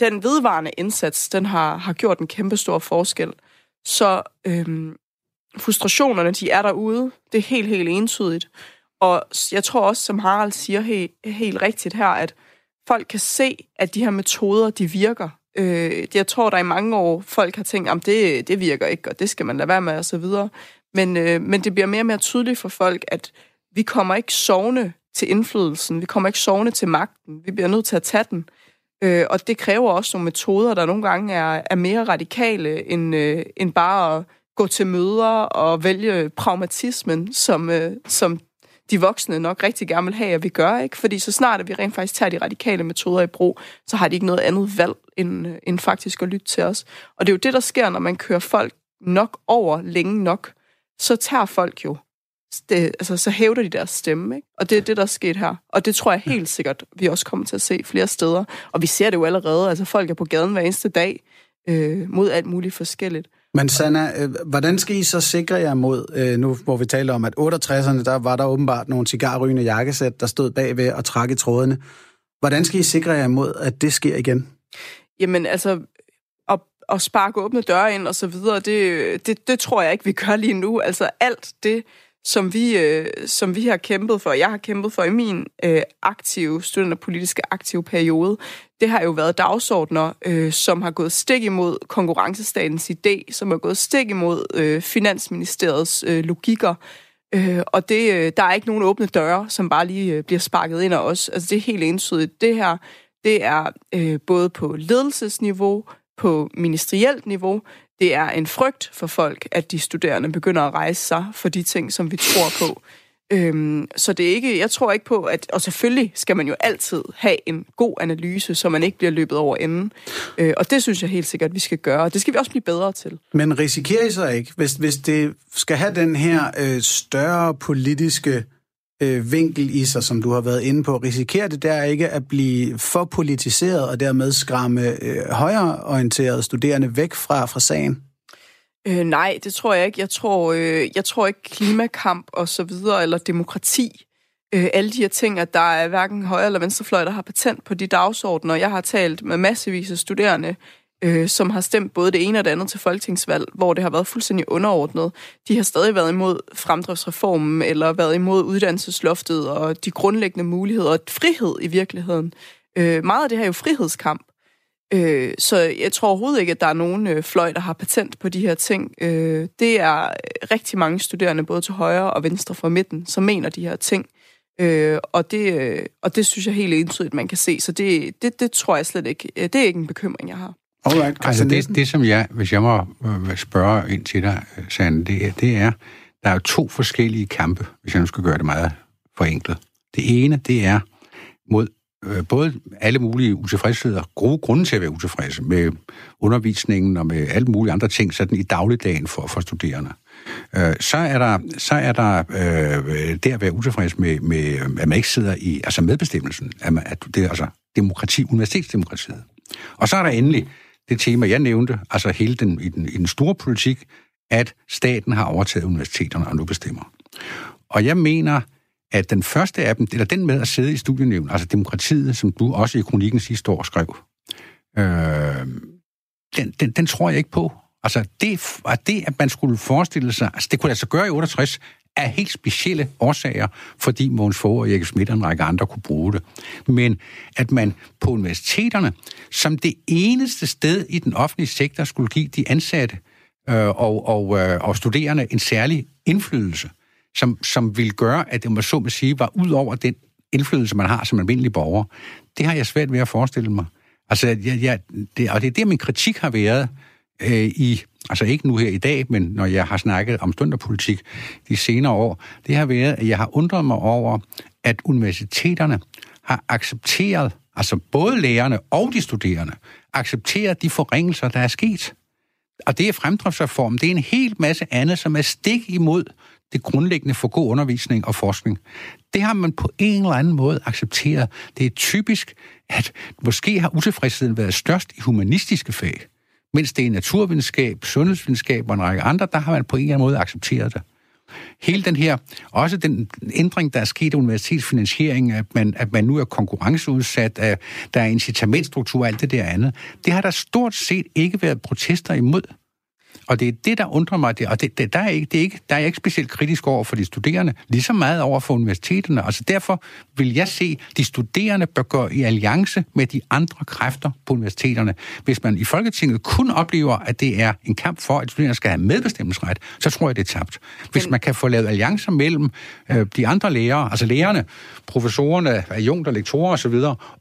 den vedvarende indsats, den har, har gjort en kæmpe stor forskel. Så øh, frustrationerne, de er derude. Det er helt, helt entydigt. Og jeg tror også, som Harald siger helt, helt rigtigt her, at folk kan se, at de her metoder, de virker. Øh, jeg tror, der i mange år folk har tænkt, at det, det virker ikke, og det skal man lade være med, og så videre. Men, øh, men det bliver mere og mere tydeligt for folk, at vi kommer ikke sovende til indflydelsen, vi kommer ikke sovende til magten, vi bliver nødt til at tage den. Øh, og det kræver også nogle metoder, der nogle gange er, er mere radikale end, øh, end bare at gå til møder og vælge pragmatismen, som, øh, som de voksne nok rigtig gerne vil have, at vi gør. Ikke? Fordi så snart at vi rent faktisk tager de radikale metoder i brug, så har de ikke noget andet valg end, øh, end faktisk at lytte til os. Og det er jo det, der sker, når man kører folk nok over længe nok. Så tager folk jo det, altså, så hævder de deres stemme. Ikke? Og det er det, der er sket her. Og det tror jeg helt sikkert, vi også kommer til at se flere steder. Og vi ser det jo allerede. Altså, folk er på gaden hver eneste dag øh, mod alt muligt forskelligt. Men Sanna, øh, hvordan skal I så sikre jer mod, øh, nu hvor vi taler om, at 68'erne, der var der åbenbart nogle cigarrygende jakkesæt, der stod bagved og trak i trådene. Hvordan skal I sikre jer mod, at det sker igen? Jamen altså, at, at sparke åbne døre ind og så videre, det, det, det tror jeg ikke, vi gør lige nu. Altså alt det, som vi, øh, som vi har kæmpet for, jeg har kæmpet for i min øh, aktive, studenterpolitiske aktive periode, det har jo været dagsordner, øh, som har gået stik imod konkurrencestatens idé, som har gået stik imod øh, Finansministeriets øh, logikker, øh, og det, øh, der er ikke nogen åbne døre, som bare lige øh, bliver sparket ind af os. Altså det er helt entydigt. Det her, det er øh, både på ledelsesniveau, på ministerielt niveau, det er en frygt for folk, at de studerende begynder at rejse sig for de ting, som vi tror på. Øhm, så det er ikke, jeg tror ikke på, at, og selvfølgelig skal man jo altid have en god analyse, så man ikke bliver løbet over enden. Øh, og det synes jeg helt sikkert, at vi skal gøre, og det skal vi også blive bedre til. Men risikerer I så ikke, hvis, hvis det skal have den her øh, større politiske øh, vinkel i sig, som du har været inde på, risikerer det der ikke at blive for politiseret og dermed skræmme øh, højreorienterede studerende væk fra, fra sagen? Øh, nej, det tror jeg ikke. Jeg tror, øh, jeg tror ikke klimakamp og så videre, eller demokrati, øh, alle de her ting, at der er hverken højre eller venstrefløj, der har patent på de dagsordner. Jeg har talt med massevis af studerende, øh, som har stemt både det ene og det andet til folketingsvalg, hvor det har været fuldstændig underordnet. De har stadig været imod fremdriftsreformen, eller været imod uddannelsesloftet og de grundlæggende muligheder og frihed i virkeligheden. Øh, meget af det her er jo frihedskamp. Øh, så jeg tror overhovedet ikke, at der er nogen øh, fløj, der har patent på de her ting. Øh, det er rigtig mange studerende, både til højre og venstre fra midten, som mener de her ting. Øh, og, det, øh, og det synes jeg helt entydigt, man kan se. Så det, det, det tror jeg slet ikke, øh, det er ikke en bekymring, jeg har. Alright, altså det, det, som jeg, hvis jeg må øh, spørge ind til dig, Sande, det, det er, der er jo to forskellige kampe, hvis jeg nu skal gøre det meget forenklet. Det ene, det er mod øh, både alle mulige utilfredsheder, gode grunde til at være utilfredse med undervisningen og med alle mulige andre ting, sådan i dagligdagen for, for studerende. Øh, så er der, så er der øh, det at være utilfreds med, med, at man ikke sidder i altså medbestemmelsen, at, man, at det er altså demokrati, universitetsdemokratiet. Og så er der endelig det tema, jeg nævnte, altså hele den, i, den, i den store politik, at staten har overtaget universiteterne og nu bestemmer. Og jeg mener, at den første af dem, eller den med at sidde i studienævn, altså demokratiet, som du også i kronikken sidste år skrev, øh, den, den, den tror jeg ikke på. Altså det, at det, at man skulle forestille sig, altså det kunne altså gøre i 68, af helt specielle årsager, fordi Måns Fogh og Erik Schmidt og en række andre kunne bruge det. Men at man på universiteterne, som det eneste sted i den offentlige sektor, skulle give de ansatte øh, og, og, øh, og studerende en særlig indflydelse, som, som ville gøre, at det, man så må sige, var ud over den indflydelse, man har som almindelig borger. Det har jeg svært ved at forestille mig. Altså, jeg, jeg, det, og det er det, min kritik har været øh, i, altså ikke nu her i dag, men når jeg har snakket om stunderpolitik de senere år, det har været, at jeg har undret mig over, at universiteterne har accepteret, altså både lærerne og de studerende, accepteret de forringelser, der er sket. Og det er fremdriftsreformen. Det er en helt masse andet, som er stik imod det grundlæggende for god undervisning og forskning. Det har man på en eller anden måde accepteret. Det er typisk, at måske har utilfredsheden været størst i humanistiske fag, mens det er naturvidenskab, sundhedsvidenskab og en række andre, der har man på en eller anden måde accepteret det. Hele den her, også den ændring, der er sket i universitetsfinansiering, at man, at man nu er konkurrenceudsat, at der er incitamentstruktur og alt det der andet, det har der stort set ikke været protester imod. Og det er det, der undrer mig, det, og det, det, der, er ikke, det er ikke, der er ikke specielt kritisk over for de studerende, lige så meget over for universiteterne. Altså derfor vil jeg se, at de studerende bør gå i alliance med de andre kræfter på universiteterne. Hvis man i Folketinget kun oplever, at det er en kamp for, at studerende skal have medbestemmelsesret, så tror jeg, det er tabt. Hvis man kan få lavet alliancer mellem øh, de andre lærere, altså lærerne, professorerne, adjunkter, lektorer osv.,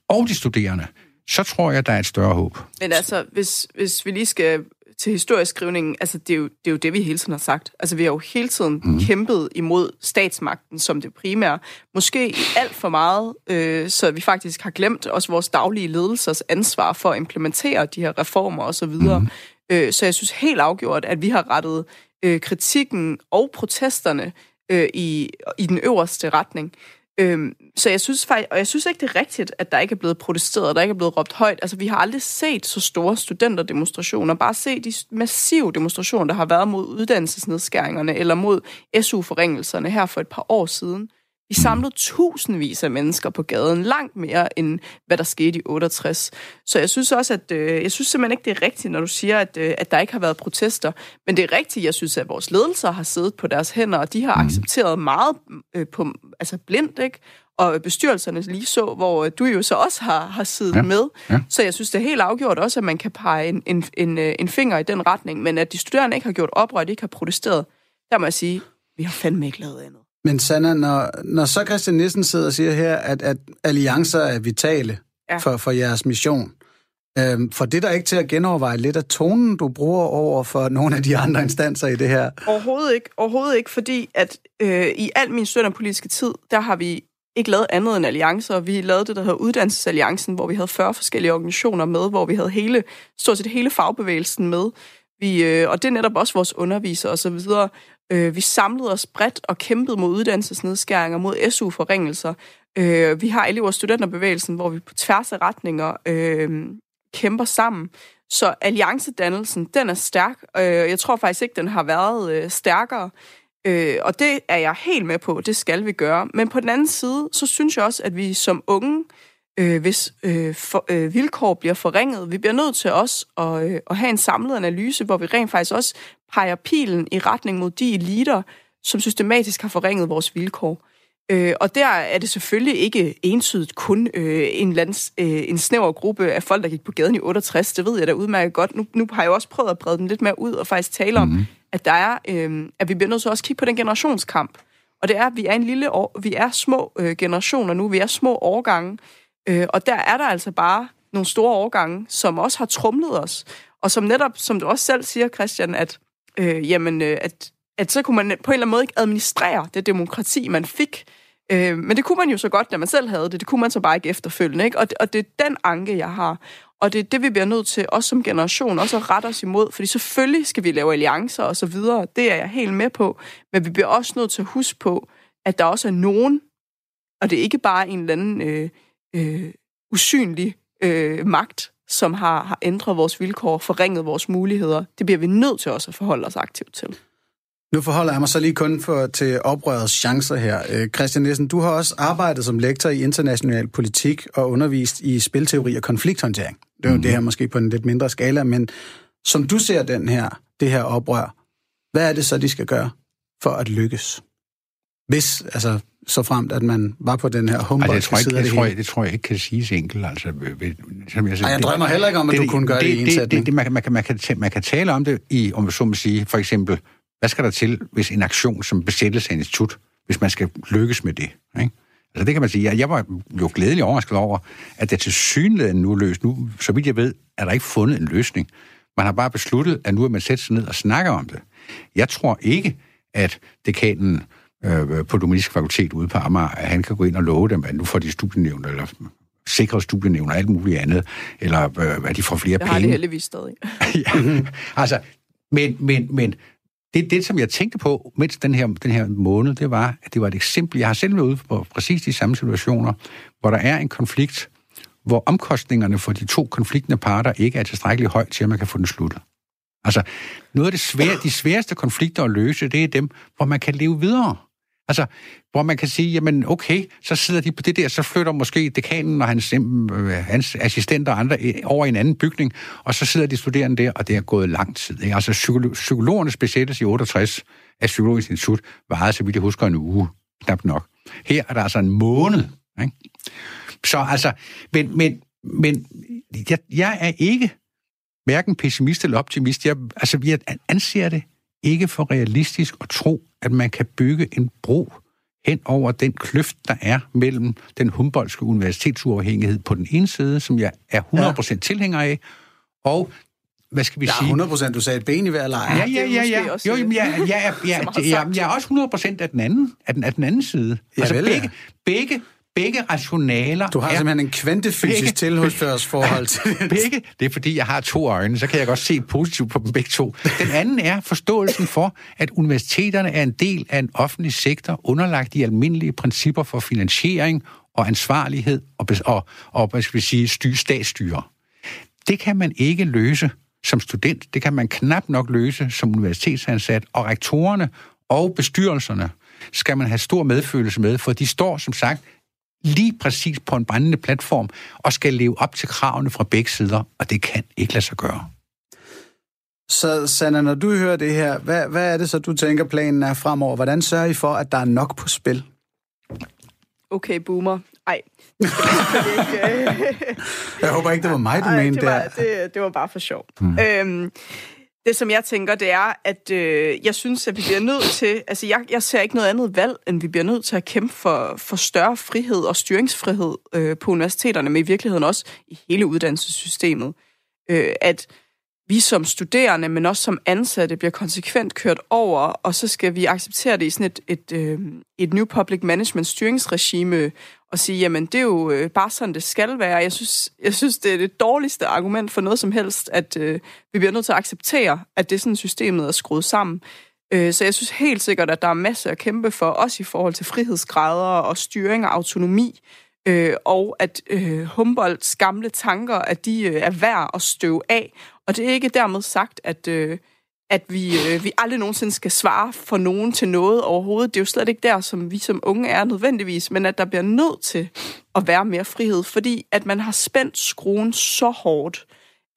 og de studerende, så tror jeg, der er et større håb. Men altså, hvis, hvis vi lige skal til historieskrivningen, altså det er, jo, det er jo det, vi hele tiden har sagt. Altså vi har jo hele tiden mm. kæmpet imod statsmagten som det primære. Måske alt for meget, øh, så vi faktisk har glemt også vores daglige ledelsers ansvar for at implementere de her reformer osv. Mm. Øh, så jeg synes helt afgjort, at vi har rettet øh, kritikken og protesterne øh, i, i den øverste retning. Øhm, så jeg synes faktisk, og jeg synes ikke, det er rigtigt, at der ikke er blevet protesteret, og der ikke er blevet råbt højt. Altså, vi har aldrig set så store studenterdemonstrationer. Bare se de massive demonstrationer, der har været mod uddannelsesnedskæringerne, eller mod SU-forringelserne her for et par år siden. Vi samlede tusindvis af mennesker på gaden, langt mere end hvad der skete i 68. Så jeg synes også, at øh, jeg synes simpelthen ikke, det er rigtigt, når du siger, at, øh, at der ikke har været protester. Men det er rigtigt, jeg synes, at vores ledelser har siddet på deres hænder, og de har mm. accepteret meget øh, på, altså blindt, ikke? og bestyrelserne lige så, hvor øh, du jo så også har, har siddet ja. med. Ja. Så jeg synes, det er helt afgjort også, at man kan pege en, en, en, øh, en finger i den retning, men at de studerende ikke har gjort oprør, de ikke har protesteret, der må jeg sige, vi har fandme ikke lavet andet. Men Sanna, når, når så Christian Nissen sidder og siger her, at, at alliancer er vitale ja. for, for jeres mission, øhm, for det der ikke til at genoverveje lidt af tonen, du bruger over for nogle af de andre instanser i det her? Overhovedet ikke. Overhovedet ikke, fordi at øh, i al min studenterpolitiske tid, der har vi ikke lavet andet end alliancer. Vi lavede det, der hedder Uddannelsesalliancen, hvor vi havde 40 forskellige organisationer med, hvor vi havde hele, stort set hele fagbevægelsen med. Vi, øh, og det er netop også vores undervisere osv. Øh, vi samlede os bredt og kæmpede mod uddannelsesnedskæringer, mod SU-forringelser. Øh, vi har elever- og studenterbevægelsen, hvor vi på tværs af retninger øh, kæmper sammen. Så alliancedannelsen, den er stærk. Øh, jeg tror faktisk ikke, den har været øh, stærkere. Øh, og det er jeg helt med på, det skal vi gøre. Men på den anden side, så synes jeg også, at vi som unge, øh, hvis øh, for, øh, vilkår bliver forringet, vi bliver nødt til også at, øh, at have en samlet analyse, hvor vi rent faktisk også peger pilen i retning mod de eliter, som systematisk har forringet vores vilkår. Øh, og der er det selvfølgelig ikke entydigt kun øh, en, lands, øh, en snæver gruppe af folk, der gik på gaden i 68. Det ved jeg da udmærket godt. Nu, nu har jeg jo også prøvet at brede den lidt mere ud og faktisk tale om, mm-hmm. at der er, øh, at vi bliver nødt til også at kigge på den generationskamp. Og det er, at vi er en lille år, vi er små øh, generationer nu, vi er små årgange, øh, og der er der altså bare nogle store årgange, som også har trumlet os, og som netop, som du også selv siger, Christian, at, øh, jamen, øh, at, at så kunne man på en eller anden måde ikke administrere det demokrati, man fik, Øh, men det kunne man jo så godt, da man selv havde det. Det kunne man så bare ikke efterfølgende. Ikke? Og, det, og det er den anke, jeg har. Og det er det, vi bliver nødt til, også som generation, også at rette os imod. Fordi selvfølgelig skal vi lave alliancer og så videre. Det er jeg helt med på. Men vi bliver også nødt til at huske på, at der også er nogen, og det er ikke bare en eller anden øh, øh, usynlig øh, magt, som har, har ændret vores vilkår, forringet vores muligheder. Det bliver vi nødt til også at forholde os aktivt til. Nu forholder jeg mig så lige kun for, til oprørets chancer her. Øh, Christian Nielsen, du har også arbejdet som lektor i international politik og undervist i spilteori og konflikthåndtering. Det er jo mm. det her måske på en lidt mindre skala, men som du ser den her, det her oprør, hvad er det så, de skal gøre for at lykkes? Hvis, altså, så fremt, at man var på den her humboldt altså, jeg tror ikke, det, tror jeg, det tror jeg ikke kan siges enkelt. Altså, som jeg, siger, Ej, jeg drømmer heller ikke om, at det, du kunne gøre det, det i en det, det, det, man, man, kan, man, kan, man kan tale om det i, om så må sige, for eksempel hvad skal der til, hvis en aktion som besættelse af institut, hvis man skal lykkes med det? Ikke? Altså det kan man sige. Jeg, jeg var jo glædelig overrasket over, at det til synligheden nu er løst. Nu, så vidt jeg ved, er der ikke fundet en løsning. Man har bare besluttet, at nu er man sætte sig ned og snakker om det. Jeg tror ikke, at dekanen øh, på Dominisk Fakultet ude på Amager, at han kan gå ind og love dem, at nu får de studienævn, eller sikre studienævn og alt muligt andet, eller øh, at de får flere det penge. Det har de heldigvis stadig. ja, altså, men, men, men det, det, som jeg tænkte på, mens den her, den her måned, det var, at det var et eksempel. Jeg har selv været ude på præcis de samme situationer, hvor der er en konflikt, hvor omkostningerne for de to konfliktende parter ikke er tilstrækkeligt højt til, at man kan få den sluttet. Altså, noget af det svære, de sværeste konflikter at løse, det er dem, hvor man kan leve videre. Altså, hvor man kan sige, jamen okay, så sidder de på det der, så flytter måske dekanen og hans, øh, hans assistenter og andre over i en anden bygning, og så sidder de studerende der, og det er gået lang tid. Ikke? Altså, psykolo- psykologerne besættes i 68 af Psykologisk Institut, varede, så vidt jeg husker, en uge, knap nok. Her er der altså en måned. Ikke? Så altså, men, men, men jeg, jeg er ikke hverken pessimist eller optimist. Jeg, altså, jeg anser det ikke for realistisk at tro, at man kan bygge en bro hen over den kløft, der er mellem den Humboldtske universitetsuafhængighed på den ene side, som jeg er 100% ja. tilhænger af, og hvad skal vi ja, sige? 100 procent. Du sagde et ben i hver lejr. Ja, ja, ja. ja. Jo, jamen, jeg, jeg, jeg, jeg, jeg, jeg er også 100 procent af den anden, af den, af den anden side. Ja, altså, vel, begge, ja. begge begge rationaler... Du har er, simpelthen en kvantefysisk tilhørsførsforhold til det. Begge, det er fordi, jeg har to øjne, så kan jeg godt se positivt på dem begge to. Den anden er forståelsen for, at universiteterne er en del af en offentlig sektor, underlagt de almindelige principper for finansiering og ansvarlighed og, og, og hvad skal vi sige, styr, statsstyre. Det kan man ikke løse som student. Det kan man knap nok løse som universitetsansat. Og rektorerne og bestyrelserne skal man have stor medfølelse med, for de står som sagt lige præcis på en brændende platform og skal leve op til kravene fra begge sider, og det kan ikke lade sig gøre. Så Sanna, når du hører det her, hvad, hvad er det så, du tænker, planen er fremover? Hvordan sørger I for, at der er nok på spil? Okay, boomer. Ej. jeg håber ikke, det var mig, du Ej, mente det var, der. Det, det var bare for sjov. Hmm. Øhm, det, som jeg tænker, det er, at øh, jeg synes, at vi bliver nødt til... Altså, jeg, jeg ser ikke noget andet valg, end vi bliver nødt til at kæmpe for, for større frihed og styringsfrihed øh, på universiteterne, men i virkeligheden også i hele uddannelsessystemet. Øh, at vi som studerende, men også som ansatte, bliver konsekvent kørt over, og så skal vi acceptere det i sådan et, et, øh, et New Public Management styringsregime, og sige, jamen det er jo øh, bare sådan, det skal være. Jeg synes, jeg synes det er det dårligste argument for noget som helst, at øh, vi bliver nødt til at acceptere, at det er sådan, systemet er skruet sammen. Øh, så jeg synes helt sikkert, at der er masser at kæmpe for, også i forhold til frihedsgrader og styring og autonomi, øh, og at øh, Humboldts gamle tanker, at de øh, er værd at støve af. Og det er ikke dermed sagt, at, øh, at vi, øh, vi aldrig nogensinde skal svare for nogen til noget overhovedet. Det er jo slet ikke der, som vi som unge er nødvendigvis, men at der bliver nødt til at være mere frihed, fordi at man har spændt skruen så hårdt,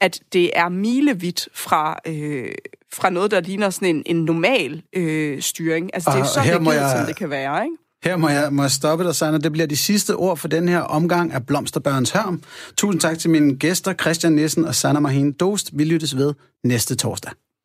at det er milevidt fra, øh, fra noget, der ligner sådan en, en normal øh, styring. Altså, det er så rigidt, jeg... som det kan være, ikke? Her må jeg, må jeg stoppe dig, Sanna. Det bliver de sidste ord for den her omgang af Blomsterbørns Hørm. Tusind tak til mine gæster, Christian Nissen og Sanna Mahin Dost. Vi lyttes ved næste torsdag.